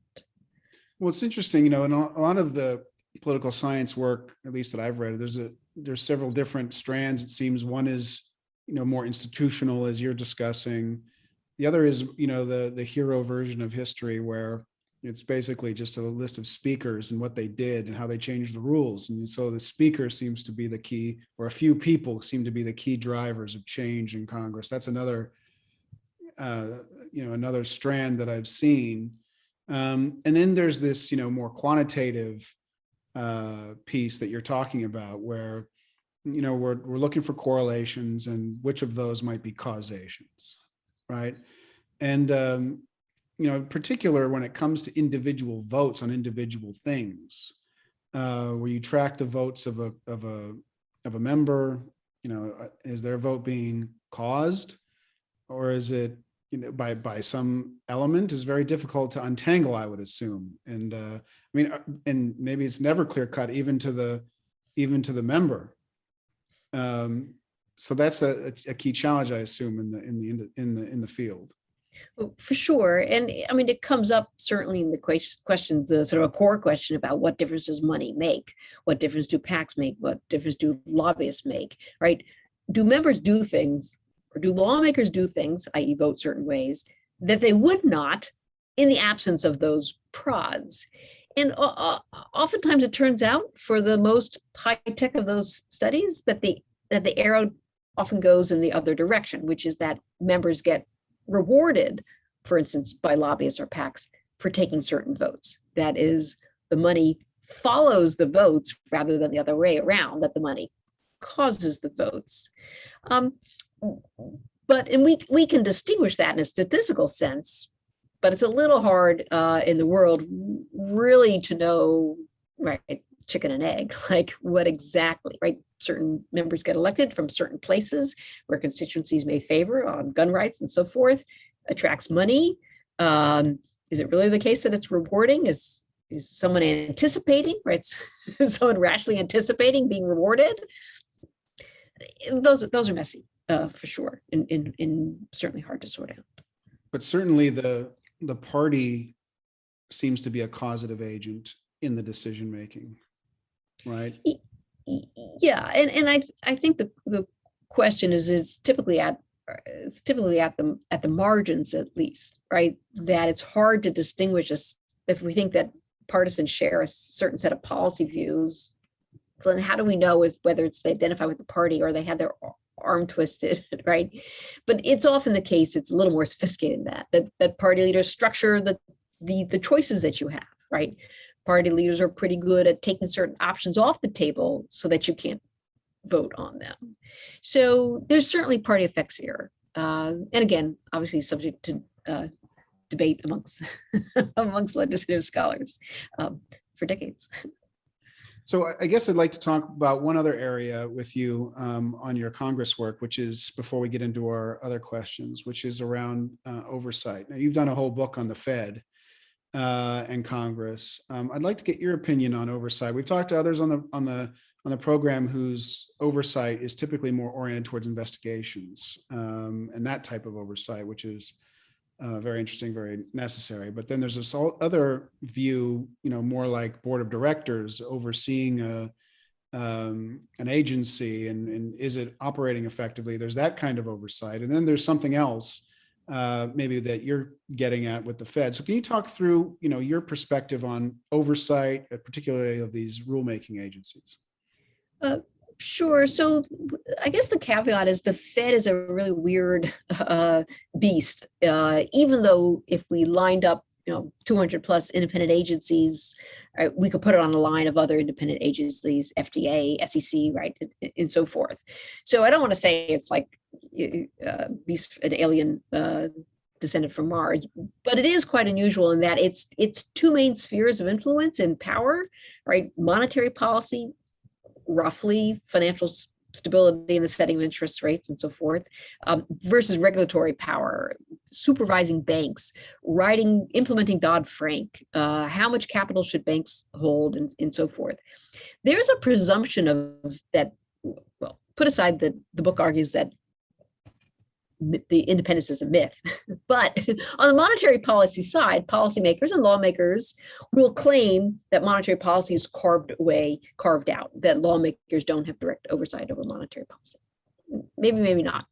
Well, it's interesting, you know, in a a lot of the political science work, at least that I've read, there's a, there's several different strands. It seems one is, you know, more institutional as you're discussing. The other is, you know, the, the hero version of history where it's basically just a list of speakers and what they did and how they changed the rules. And so the speaker seems to be the key, or a few people seem to be the key drivers of change in Congress. That's another, uh, you know, another strand that I've seen. Um, and then there's this, you know, more quantitative uh, piece that you're talking about, where, you know, we're we're looking for correlations and which of those might be causations, right? And um, you know, in particular when it comes to individual votes on individual things, uh, where you track the votes of a of a of a member, you know, uh, is their vote being caused, or is it you know by by some element? Is very difficult to untangle i would assume. And uh i mean uh, and maybe it's never clear cut even to the even to the member. Um so that's a, a key challenge i assume in the in the in the in the, field Oh, for sure. And I mean, it comes up certainly in the ques- questions, the sort of a core question about what difference does money make? What difference do PACs make? What difference do lobbyists make? Right? Do members do things or do lawmakers do things, i.e., vote certain ways, that they would not in the absence of those prods? And o- oftentimes it turns out for the most high tech of those studies that the that the arrow often goes in the other direction, which is that members get rewarded, for instance, by lobbyists or PACs for taking certain votes. That is, the money follows the votes rather than the other way around, that the money causes the votes. Um, but and we we can distinguish that in a statistical sense, but it's a little hard uh, in the world really to know right chicken and egg like what exactly right? Certain members get elected from certain places where constituencies may favor on gun rights and so forth attracts money. Um, is it really the case that it's rewarding? Is is someone anticipating right? Is someone rationally anticipating being rewarded? Those those are messy uh, for sure and, and, and certainly hard to sort out. But certainly the the party seems to be a causative agent in the decision making right Yeah, and, and I, I think the, the question is, it's typically at, it's typically at the, at the margins at least, right? That it's hard to distinguish us, if we think that partisans share a certain set of policy views, then how do we know if, whether it's they identify with the party or they have their arm twisted, right? But it's often the case, it's a little more sophisticated than that, that, that party leaders structure the, the, the choices that you have, right? Party leaders are pretty good at taking certain options off the table so that you can't vote on them. So there's certainly party effects here. Uh, and again, obviously subject to uh, debate amongst amongst legislative scholars um, for decades. So I- guess I'd like to talk about one other area with you um, on your Congress work, which is before we get into our other questions, which is around uh, oversight. Now, you've done a whole book on the Fed uh, and Congress. Um, I'd like to get your opinion on oversight. We've talked to others on the on the on the program whose oversight is typically more oriented towards investigations um, and that type of oversight, which is uh, very interesting, very necessary. But then there's this other view, you know, more like board of directors overseeing a, um, an agency and, and is it operating effectively? There's that kind of oversight. And then there's something else uh, maybe that you're getting at with the Fed. So can you talk through, you know, your perspective on oversight, uh, particularly of these rulemaking agencies? Uh, Sure. So I guess the caveat is the Fed is a really weird uh, beast. Uh, even though if we lined up, you know, 200 plus independent agencies, uh, we could put it on the line of other independent agencies, FDA, SEC, right, and, and so forth. So I don't want to say it's like uh, an alien uh, descended from Mars, but it is quite unusual in that it's it's two main spheres of influence and power, right? Monetary policy roughly financial stability in the setting of interest rates and so forth, um, versus regulatory power, supervising banks, writing, implementing Dodd Frank, uh, how much capital should banks hold, and, and so forth. There's a presumption of that. Well, put aside that the book argues that the independence is a myth, but on the monetary policy side, policymakers and lawmakers will claim that monetary policy is carved away, carved out, that lawmakers don't have direct oversight over monetary policy. Maybe, maybe not.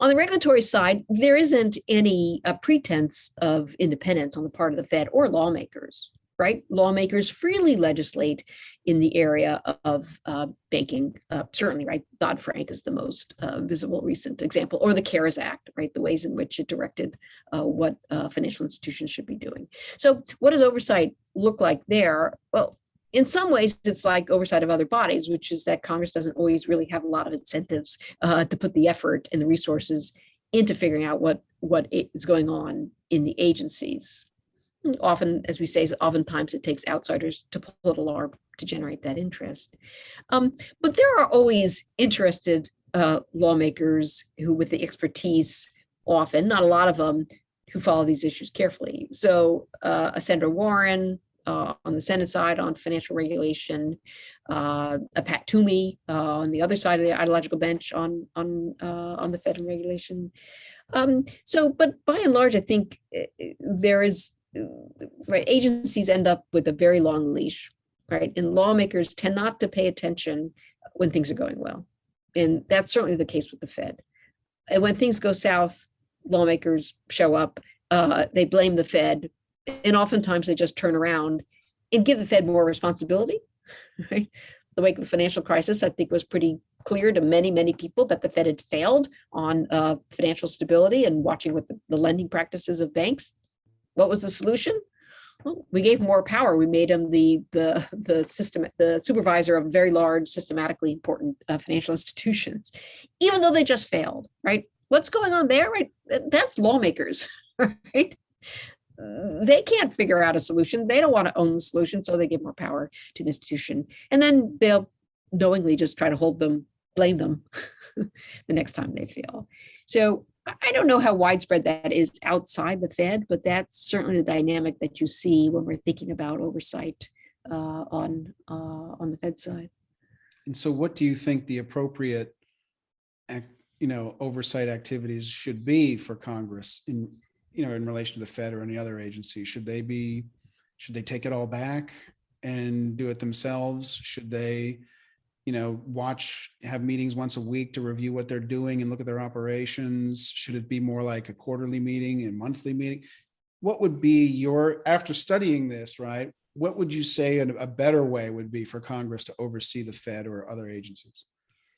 On the regulatory side, there isn't any uh, pretense of independence on the part of the Fed or lawmakers, right? Lawmakers freely legislate in the area of uh, banking, uh, certainly, right? Dodd Frank is the most uh, visible recent example, or the CARES Act, right? The ways in which it directed uh, what uh, financial institutions should be doing. So what does oversight look like there? Well, in some ways, it's like oversight of other bodies, which is that Congress doesn't always really have a lot of incentives uh, to put the effort and the resources into figuring out what what is going on in the agencies. Often, as we say, oftentimes it takes outsiders to pull the along to generate that interest. Um, but there are always interested uh, lawmakers who, with the expertise, often not a lot of them, who follow these issues carefully. So, uh, a Senator Warren uh, on the Senate side on financial regulation, uh, a Pat Toomey uh, on the other side of the ideological bench on on uh, on the Fed and regulation. Um, so, but by and large, I think uh, there is right. Agencies end up with a very long leash, right? And lawmakers tend not to pay attention when things are going well, and that's certainly the case with the Fed. And when things go south, lawmakers show up. Uh, they blame the Fed, and oftentimes they just turn around and give the Fed more responsibility. Right? The wake of the financial crisis, I think, was pretty clear to many, many people that the Fed had failed on uh, financial stability and watching what the, the lending practices of banks. What was the solution? Well, we gave more power. We made him the the the system the supervisor of very large, systematically important uh, financial institutions, even though they just failed. Right? What's going on there? Right? That's lawmakers. Right? They can't figure out a solution. They don't want to own the solution, so they give more power to the institution, and then they'll knowingly just try to hold them, blame them the next time they fail. So I don't know how widespread that is outside the Fed, but that's certainly the dynamic that you see when we're thinking about oversight uh, on uh, on the Fed side. And so what do you think the appropriate, you know, oversight activities should be for Congress in, you know, in relation to the Fed or any other agency? Should they be, should they take it all back and do it themselves? Should they, you know, watch, have meetings once a week to review what they're doing and look at their operations? Should it be more like a quarterly meeting and monthly meeting? What would be your, after studying this, right? What would you say a better way would be for Congress to oversee the Fed or other agencies?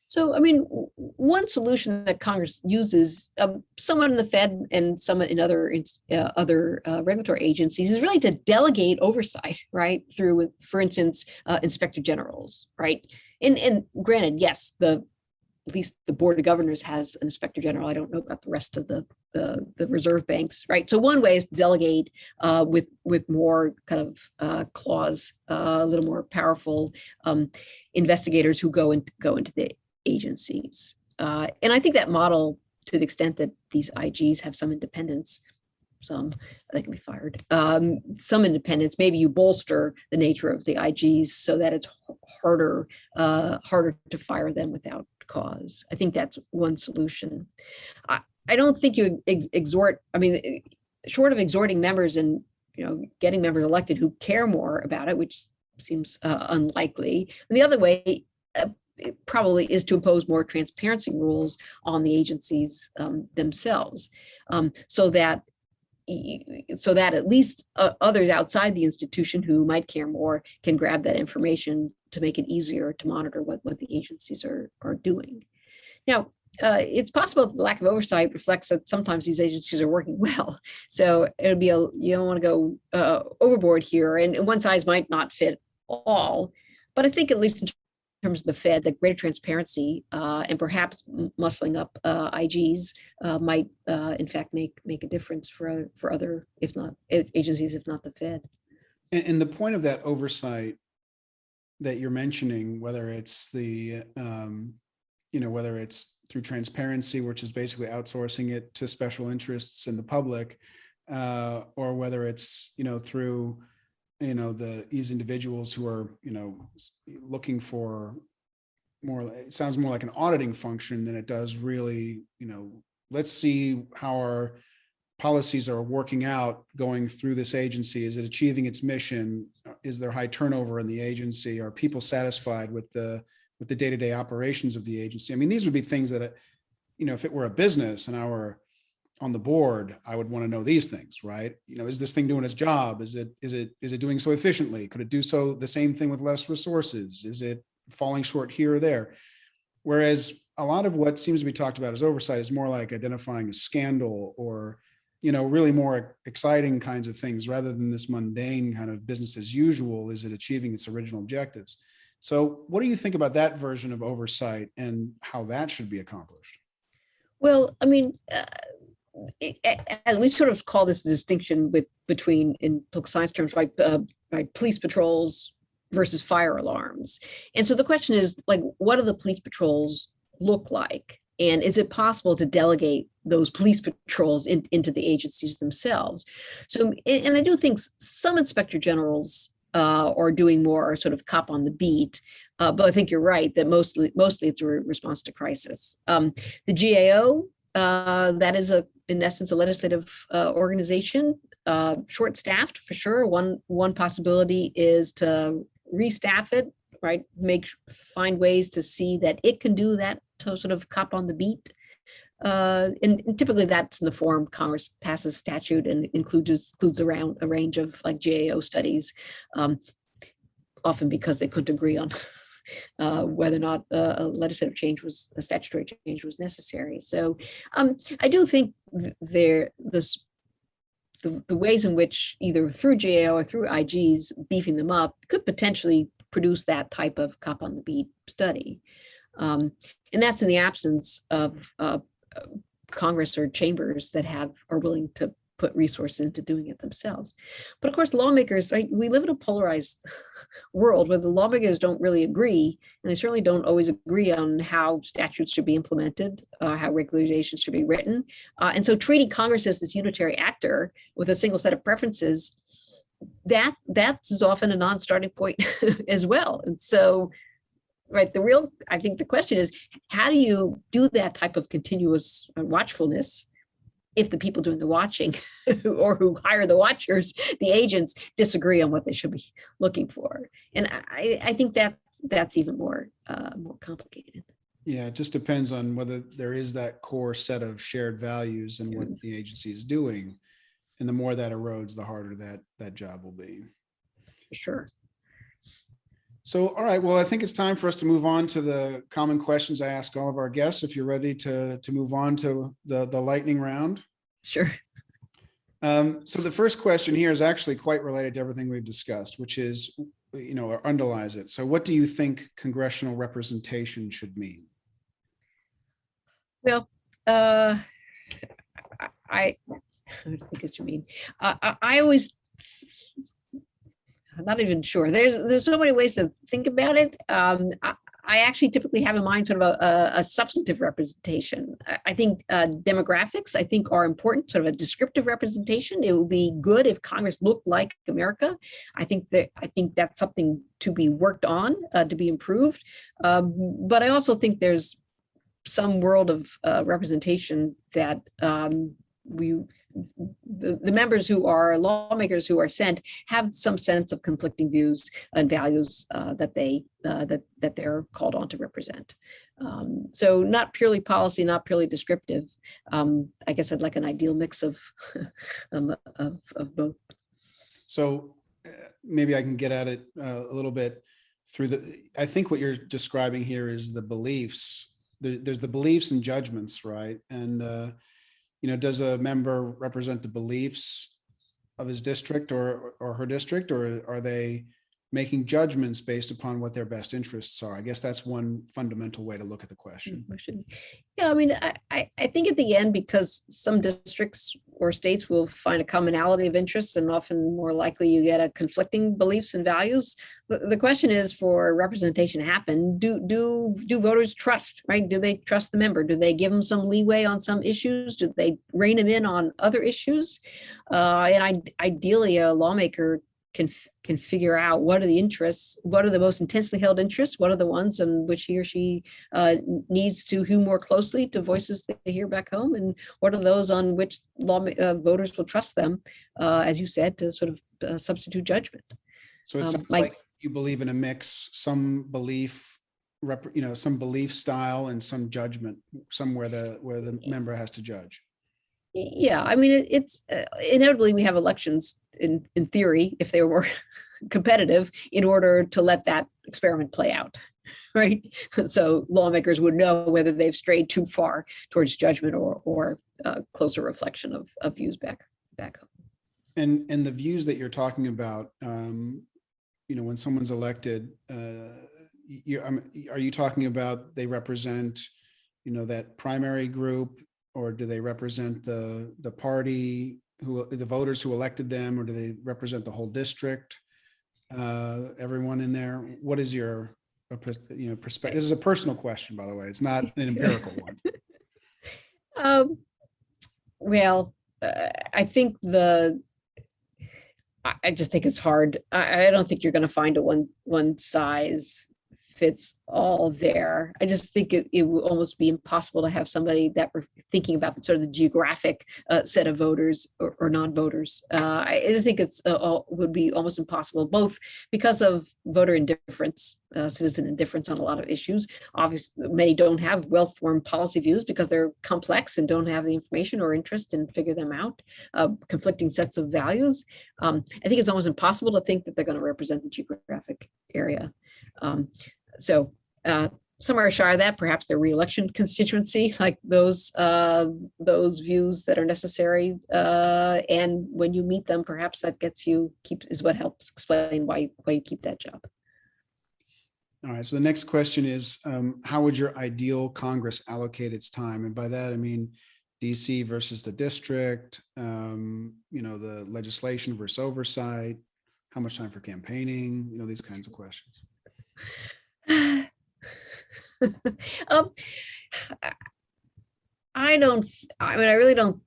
So, I mean, one solution that Congress uses, um, somewhat in the Fed and someone in other uh, other uh, regulatory agencies, is really to delegate oversight, right? Through, for instance, uh, inspector generals, right? And and granted, yes, the at least the board of governors has an inspector general. I don't know about the rest of the the, the reserve banks, right? So one way is to delegate uh, with with more kind of uh, claws, uh, a little more powerful um, investigators who go and go into the agencies. Uh, and I think that model, to the extent that these IGs have some independence, some they can be fired, um, some independence, maybe you bolster the nature of the IGs so that it's harder, uh, harder to fire them without cause. I think that's one solution. I, I don't think you ex- exhort, I mean, eh, short of exhorting members and, you know, getting members elected who care more about it, which seems uh, unlikely. And the other way, uh, probably is to impose more transparency rules on the agencies um, themselves, um, so that so that at least uh, others outside the institution who might care more can grab that information to make it easier to monitor what, what the agencies are, are doing. Now, uh, it's possible the lack of oversight reflects that sometimes these agencies are working well. So it would be a, you don't want to go uh, overboard here and and one size might not fit all. But I think at least in terms of the Fed, that greater transparency uh, and perhaps muscling up uh, IGs uh, might uh, in fact make, make a difference for, for other, if not agencies, if not the Fed. And, and the point of that oversight that you're mentioning, whether it's the, um, you know, whether it's through transparency, which is basically outsourcing it to special interests in the public, uh, or whether it's, you know, through, you know, the, these individuals who are, you know, looking for more, it sounds more like an auditing function than it does really, you know, let's see how our policies are working out going through this agency? Is it achieving its mission? Is there high turnover in the agency? Are people satisfied with the, with the day-to-day operations of the agency? I mean, these would be things that, you know, if it were a business and were on the board, I would want to know these things, right? You know, is this thing doing its job? Is it, is it, is it doing so efficiently? Could it do so the same thing with less resources? Is it falling short here or there? Whereas a lot of what seems to be talked about as oversight is more like identifying a scandal or, you know, really more exciting kinds of things rather than this mundane kind of business as usual. Is it achieving its original objectives? So what do you think about that version of oversight and how that should be accomplished? Well, I mean, uh, and we sort of call this the distinction with between in political science terms, right? Uh, right, police patrols versus fire alarms. And so the question is, like, what do the police patrols look like? And is it possible to delegate those police patrols in, into the agencies themselves? So, and, and I do think some inspector generals uh, are doing more sort of cop on the beat. Uh, but I think you're right that mostly mostly it's a response to crisis. Um, the GAO, uh, that is a, in essence, a legislative uh, organization, uh, short-staffed for sure. One one possibility is to restaff it, right? Make find ways to see that it can do that to sort of cop on the beat. Uh, and, and typically that's in the form Congress passes statute and includes includes around a range of like GAO studies, um, often because they couldn't agree on uh, whether or not uh, a legislative change was a statutory change was necessary. So um, I do think there this the, the ways in which either through GAO or through IGs beefing them up could potentially produce that type of cop on the beat study. Um, and that's in the absence of uh, Congress or chambers that have are willing to put resources into doing it themselves. But of course, lawmakers, right? We live in a polarized world where the lawmakers don't really agree, and they certainly don't always agree on how statutes should be implemented, uh, how regulations should be written. Uh, and so treating Congress as this unitary actor with a single set of preferences, that that's often a non-starting point as well. And so, right, the real, I think the question is, how do you do that type of continuous uh, watchfulness if the people doing the watching or who hire the watchers, the agents, disagree on what they should be looking for? And I, I think that that's even more uh, more complicated. Yeah, it just depends on whether there is that core set of shared values and what the agency is doing. And the more that erodes, the harder that, that job will be. Sure. So, all right, well, I think it's time for us to move on to the common questions I ask all of our guests. If you're ready to, to move on to the, the lightning round. Sure. Um, so the first question here is actually quite related to everything we've discussed, which is, you know, or underlies it. So what do you think congressional representation should mean? Well, uh, I, I think it's you mean. Uh, I, I always, I'm not even sure. There's there's so many ways to think about it. Um, I, I actually typically have in mind sort of a, a, substantive representation. I, I think uh, demographics I think are important, sort of a descriptive representation. It would be good if Congress looked like America. I think that I think that's something to be worked on, uh, to be improved. Um, but I also think there's some world of uh, representation that um, we the, the members who are lawmakers who are sent have some sense of conflicting views and values uh, that they uh, that that they're called on to represent Um, so not purely policy, not purely descriptive. Um, I guess I'd like an ideal mix of, um, of, of both. So uh, maybe I can get at it uh, a little bit through the, I think what you're describing here is the beliefs. There, there's the beliefs and judgments, right? And, uh, you know, does a member represent the beliefs of his district or, or her district, or are they making judgments based upon what their best interests are? I guess that's one fundamental way to look at the question. Yeah, I mean, I, I, I think at the end, because some districts or states will find a commonality of interests and often more likely you get a conflicting beliefs and values. The, the question is for representation to happen, do, do, do voters trust, right? Do they trust the member? Do they give them some leeway on some issues? Do they rein them in on other issues? Uh, and I, ideally, a lawmaker can can figure out what are the interests, what are the most intensely held interests, what are the ones in which he or she uh, needs to hew more closely to voices they hear back home, and what are those on which law uh, voters will trust them, uh, as you said, to sort of uh, substitute judgment. So it Um, sounds Mike- like you believe in a mix, some belief, rep, you know, some belief style and some judgment, somewhere the, where the member has to judge. Yeah, I mean, it, it's uh, inevitably we have elections in in theory, if they were competitive, in order to let that experiment play out, right? So lawmakers would know whether they've strayed too far towards judgment or or uh, closer reflection of of views back back home. And, and the views that you're talking about, um, you know, when someone's elected, uh, you, um, are you talking about they represent, you know, that primary group? Or do they represent the, the party who, the voters who elected them, or do they represent the whole district? Uh, everyone in there? What is your, you know, perspective? This is a personal question, by the way. It's not an empirical one. Um, well, uh, I think the, I, I just think it's hard. I, I don't think you're going to find a one one size fits all there. I just think it, it will almost be impossible to have somebody that we're thinking about sort of the geographic uh, set of voters or, or non-voters. Uh, I I just think it's uh, all, would be almost impossible, both because of voter indifference, uh, citizen indifference on a lot of issues, obviously many don't have well-formed policy views because they're complex and don't have the information or interest in figure them out uh, conflicting sets of values um, i think it's almost impossible to think that they're going to represent the geographic area um, so uh, somewhere shy of that perhaps their reelection constituency like those uh, those views that are necessary uh, and when you meet them perhaps that gets you keeps is what helps explain why why you keep that job All right, so the next question is, um, how would your ideal Congress allocate its time? And by that, I mean DC versus the district, um, you know, the legislation versus oversight, how much time for campaigning, you know, these kinds of questions. um, I don't, I mean, I really don't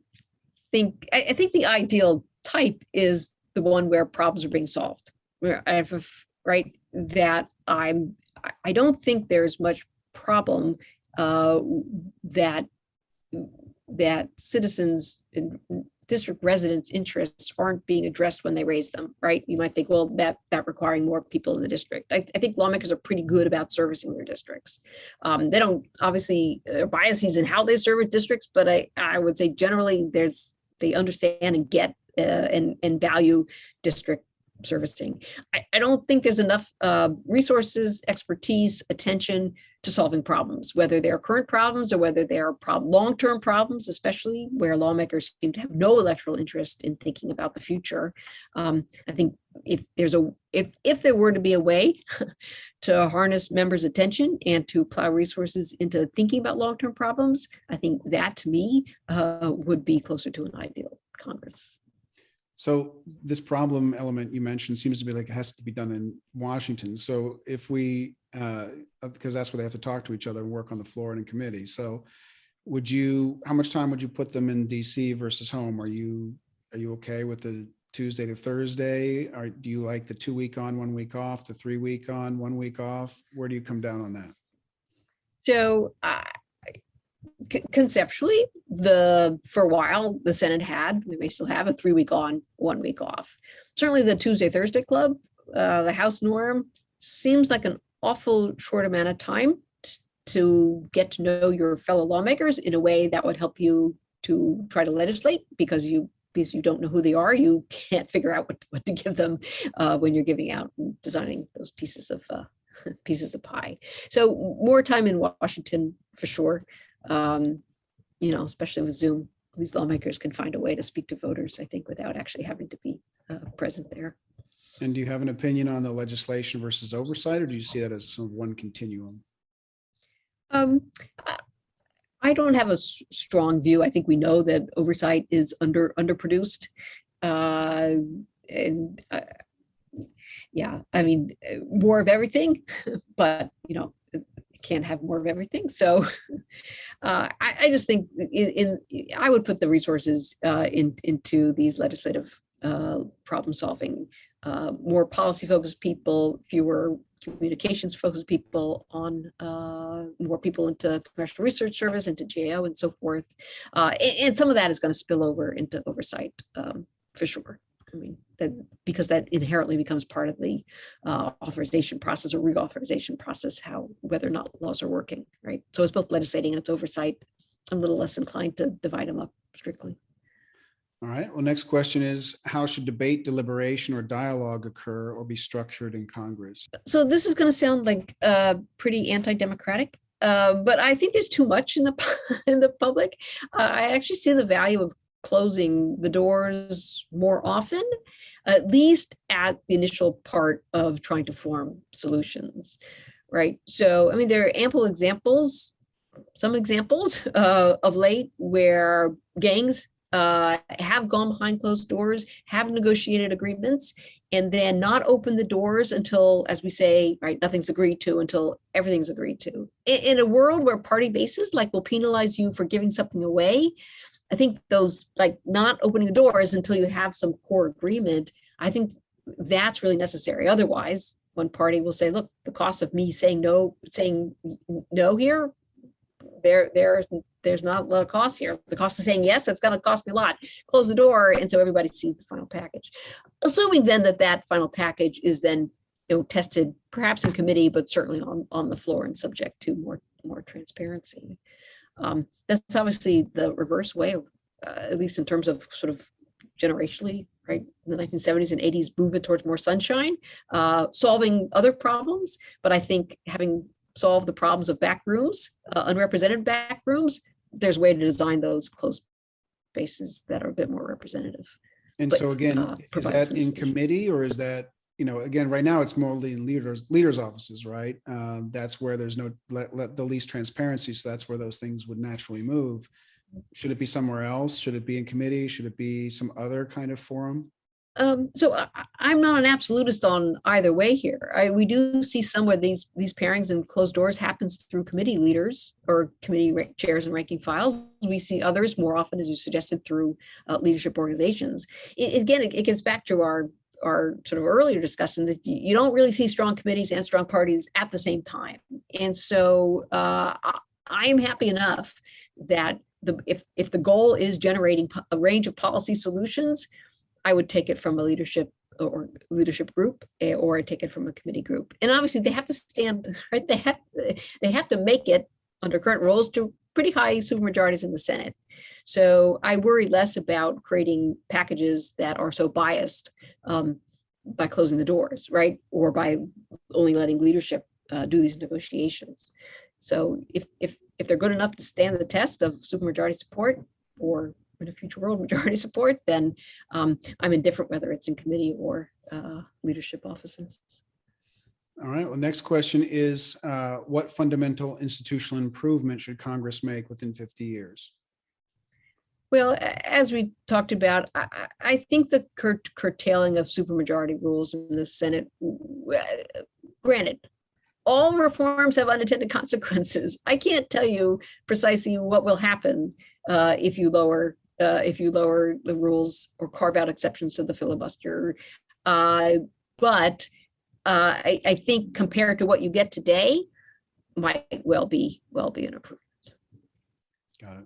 think, I, I think the ideal type is the one where problems are being solved. Where I have, right, that I'm, I- don't think there's much problem uh, that, that citizens district residents' interests aren't being addressed when they raise them, right? You might think, well, that, that requiring more people in the district. I, I think lawmakers are pretty good about servicing their districts. Um, they don't obviously biases in how they serve districts, but I, I would say generally there's they understand and get uh, and and value district servicing. I, I don't think there's enough uh, resources, expertise, attention to solving problems, whether they're current problems or whether they are prob- long-term problems, especially where lawmakers seem to have no electoral interest in thinking about the future. Um, I think if there's a if if there were to be a way to harness members' attention and to plow resources into thinking about long-term problems, I think that to me uh, would be closer to an ideal Congress. So this problem element you mentioned seems to be like it has to be done in Washington. So if we, uh, because that's where they have to talk to each other and work on the floor and in committee. So would you, how much time would you put them in DC versus home? Are you, are you okay with the Tuesday to Thursday? Or do you like the two week on, one week off, the three week on, one week off? Where do you come down on that? So uh, conceptually, the for a while the Senate had, they may still have a three week on, one week off. Certainly, the Tuesday Thursday club, uh, the House norm seems like an awful short amount of time to get to know your fellow lawmakers in a way that would help you to try to legislate because you because you don't know who they are, you can't figure out what, what to give them uh, when you're giving out and designing those pieces of uh, pieces of pie. So more time in Washington for sure. Um, you know, especially with Zoom, these lawmakers can find a way to speak to voters. I think without actually having to be uh, present there. And do you have an opinion on the legislation versus oversight, or do you see that as sort of one continuum? Um, I- don't have a strong view. I think we know that oversight is under, underproduced. Uh, and, uh, yeah, I mean, more of everything, but, you know, can't have more of everything. So, uh, I, I just think in, in, I would put the resources, uh, in, into these legislative, uh, problem solving, uh, more policy focused people, fewer communications focused people on uh, more people into Congressional Research Service, into GAO and so forth. Uh, a- and, some of that is going to spill over into oversight um, for sure. I mean, that because that inherently becomes part of the uh, authorization process or reauthorization process, how whether or not laws are working, right? So it's both legislating and it's oversight. I'm a little less inclined to divide them up strictly. All right, well, next question is, how should debate, deliberation, or dialogue occur or be structured in Congress? so this is going to sound like uh, pretty anti-democratic, uh, but I think there's too much in the in the public. Uh, I actually see the value of closing the doors more often, at least at the initial part of trying to form solutions, right? So I mean, there are ample examples, some examples uh, of late where gangs uh, have gone behind closed doors, have negotiated agreements, and then not open the doors until, as we say, right, nothing's agreed to until everything's agreed to. In, in a world where party bases like will penalize you for giving something away, I think those like not opening the doors until you have some core agreement, I think that's really necessary. Otherwise, one party will say, look, the cost of me saying no, saying no here, there, there, there's not a lot of cost here. The cost of saying yes, it's gonna cost me a lot. Close the door, and so everybody sees the final package assuming then that that final package is then you know tested perhaps in committee but certainly on on the floor and subject to more more transparency um that's obviously the reverse way of uh, at least in terms of sort of generationally right in the 1970s and 80s movement towards more sunshine uh solving other problems but i think having solved the problems of back rooms uh, unrepresented back rooms there's a way to design those closed spaces that are a bit more representative And but, so again, uh, is that in committee or is that, you know, again, right now it's mostly leaders, leaders offices, right? Um, That's where there's no, let, let the least transparency. So that's where those things would naturally move. Should it be somewhere else? Should it be in committee? Should it be some other kind of forum? Um, so I, I'm not an absolutist on either way here. I, we do see some where these, these pairings and closed doors happens through committee leaders or committee chairs and ranking files. We see others more often, as you suggested, through uh, leadership organizations. I- again, it, it gets back to our, our sort of earlier discussion that you, don't really see strong committees and strong parties at the same time. And so uh, I, I'm happy enough that the, if, if the goal is generating a range of policy solutions, I would take it from a leadership or leadership group, eh, or I take it from a committee group. And obviously, they have to stand right. They have they have to make it under current rules to pretty high supermajorities in the Senate. So I worry less about creating packages that are so biased um, by closing the doors, right, or by only letting leadership uh, do these negotiations. So if if if they're good enough to stand the test of supermajority support, or in a future world majority support, then um, I'm indifferent whether it's in committee or uh, leadership offices. All right, well, next question is, uh, what fundamental institutional improvement should Congress make within 50 years? Well, as we talked about, I, I think the cur- curtailing of supermajority rules in the Senate, granted, all reforms have unintended consequences. I can't tell you precisely what will happen uh, if you lower uh, if you lower the rules or carve out exceptions to the filibuster. Uh, but uh, I, I think compared to what you get today, might well be well be an improvement. Got it.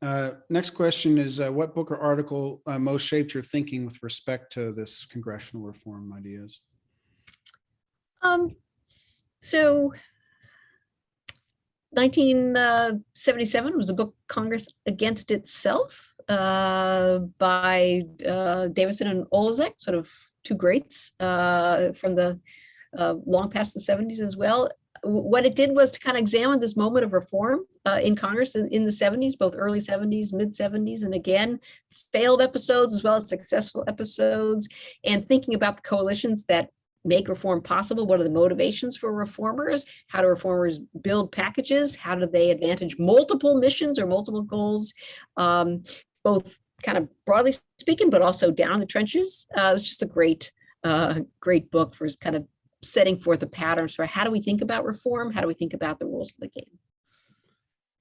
Uh, Next question is, uh, what book or article uh, most shaped your thinking with respect to this congressional reform ideas? Um, so 1977 was a book Congress Against Itself uh, by uh, Davidson and Oleszek, sort of two greats uh, from the uh, long past the 70s as well. What it did was to kind of examine this moment of reform uh, in Congress in, in the 70s, both early 70s, mid 70s, and again, failed episodes as well as successful episodes, and thinking about the coalitions that make reform possible. What are the motivations for reformers? How do reformers build packages? How do they advantage multiple missions or multiple goals? Um, both kind of broadly speaking, but also down the trenches. Uh, just a great, uh, great book for kind of setting forth the patterns for how do we think about reform? How do we think about the rules of the game?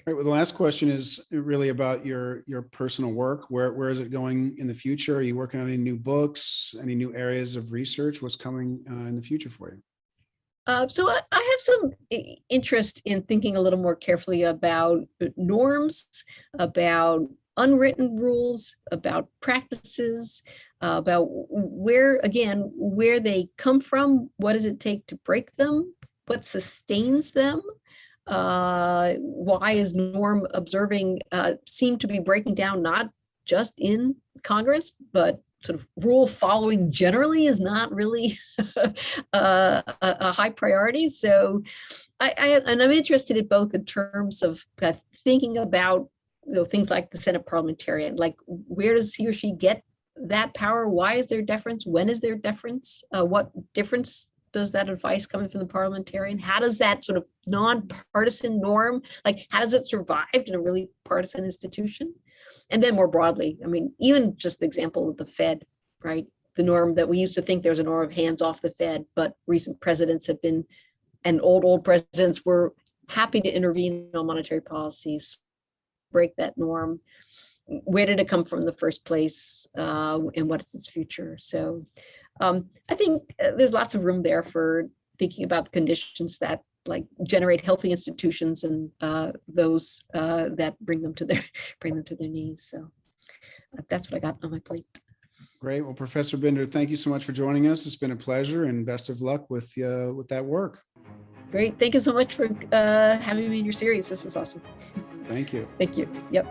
Right, well, the last question is really about your, your personal work. Where, where is it going in the future? Are you working on any new books, any new areas of research? What's coming uh, in the future for you? Uh, so I, I have some interest in thinking a little more carefully about uh, norms, about unwritten rules, about practices, uh, about where, again, where they come from, what does it take to break them, what sustains them, uh, why is norm observing uh, seem to be breaking down not just in Congress, but sort of rule following generally is not really uh, a, a high priority. So I, I and I'm interested in both in terms of uh, thinking about you know, things like the Senate parliamentarian, like where does he or she get that power? Why is there deference? When is there deference? Uh, what difference does that advice coming from the parliamentarian? How does that sort of nonpartisan norm, like how does it survive in a really partisan institution? And then more broadly, I mean, even just the example of the Fed, right? The norm that we used to think there's a norm of hands off the Fed, but recent presidents have been, and old, old presidents were happy to intervene on monetary policies, break that norm. Where did it come from in the first place? Uh, and what is its future? So um, I think uh, there's lots of room there for thinking about the conditions that like generate healthy institutions and uh, those uh, that bring them to their bring them to their knees. So uh, that's what I got on my plate. Great. Well, Professor Binder, thank you so much for joining us. It's been a pleasure and best of luck with, uh, with that work. Great. Thank you so much for uh, having me in your series. This was awesome. Thank you. Thank you. Yep.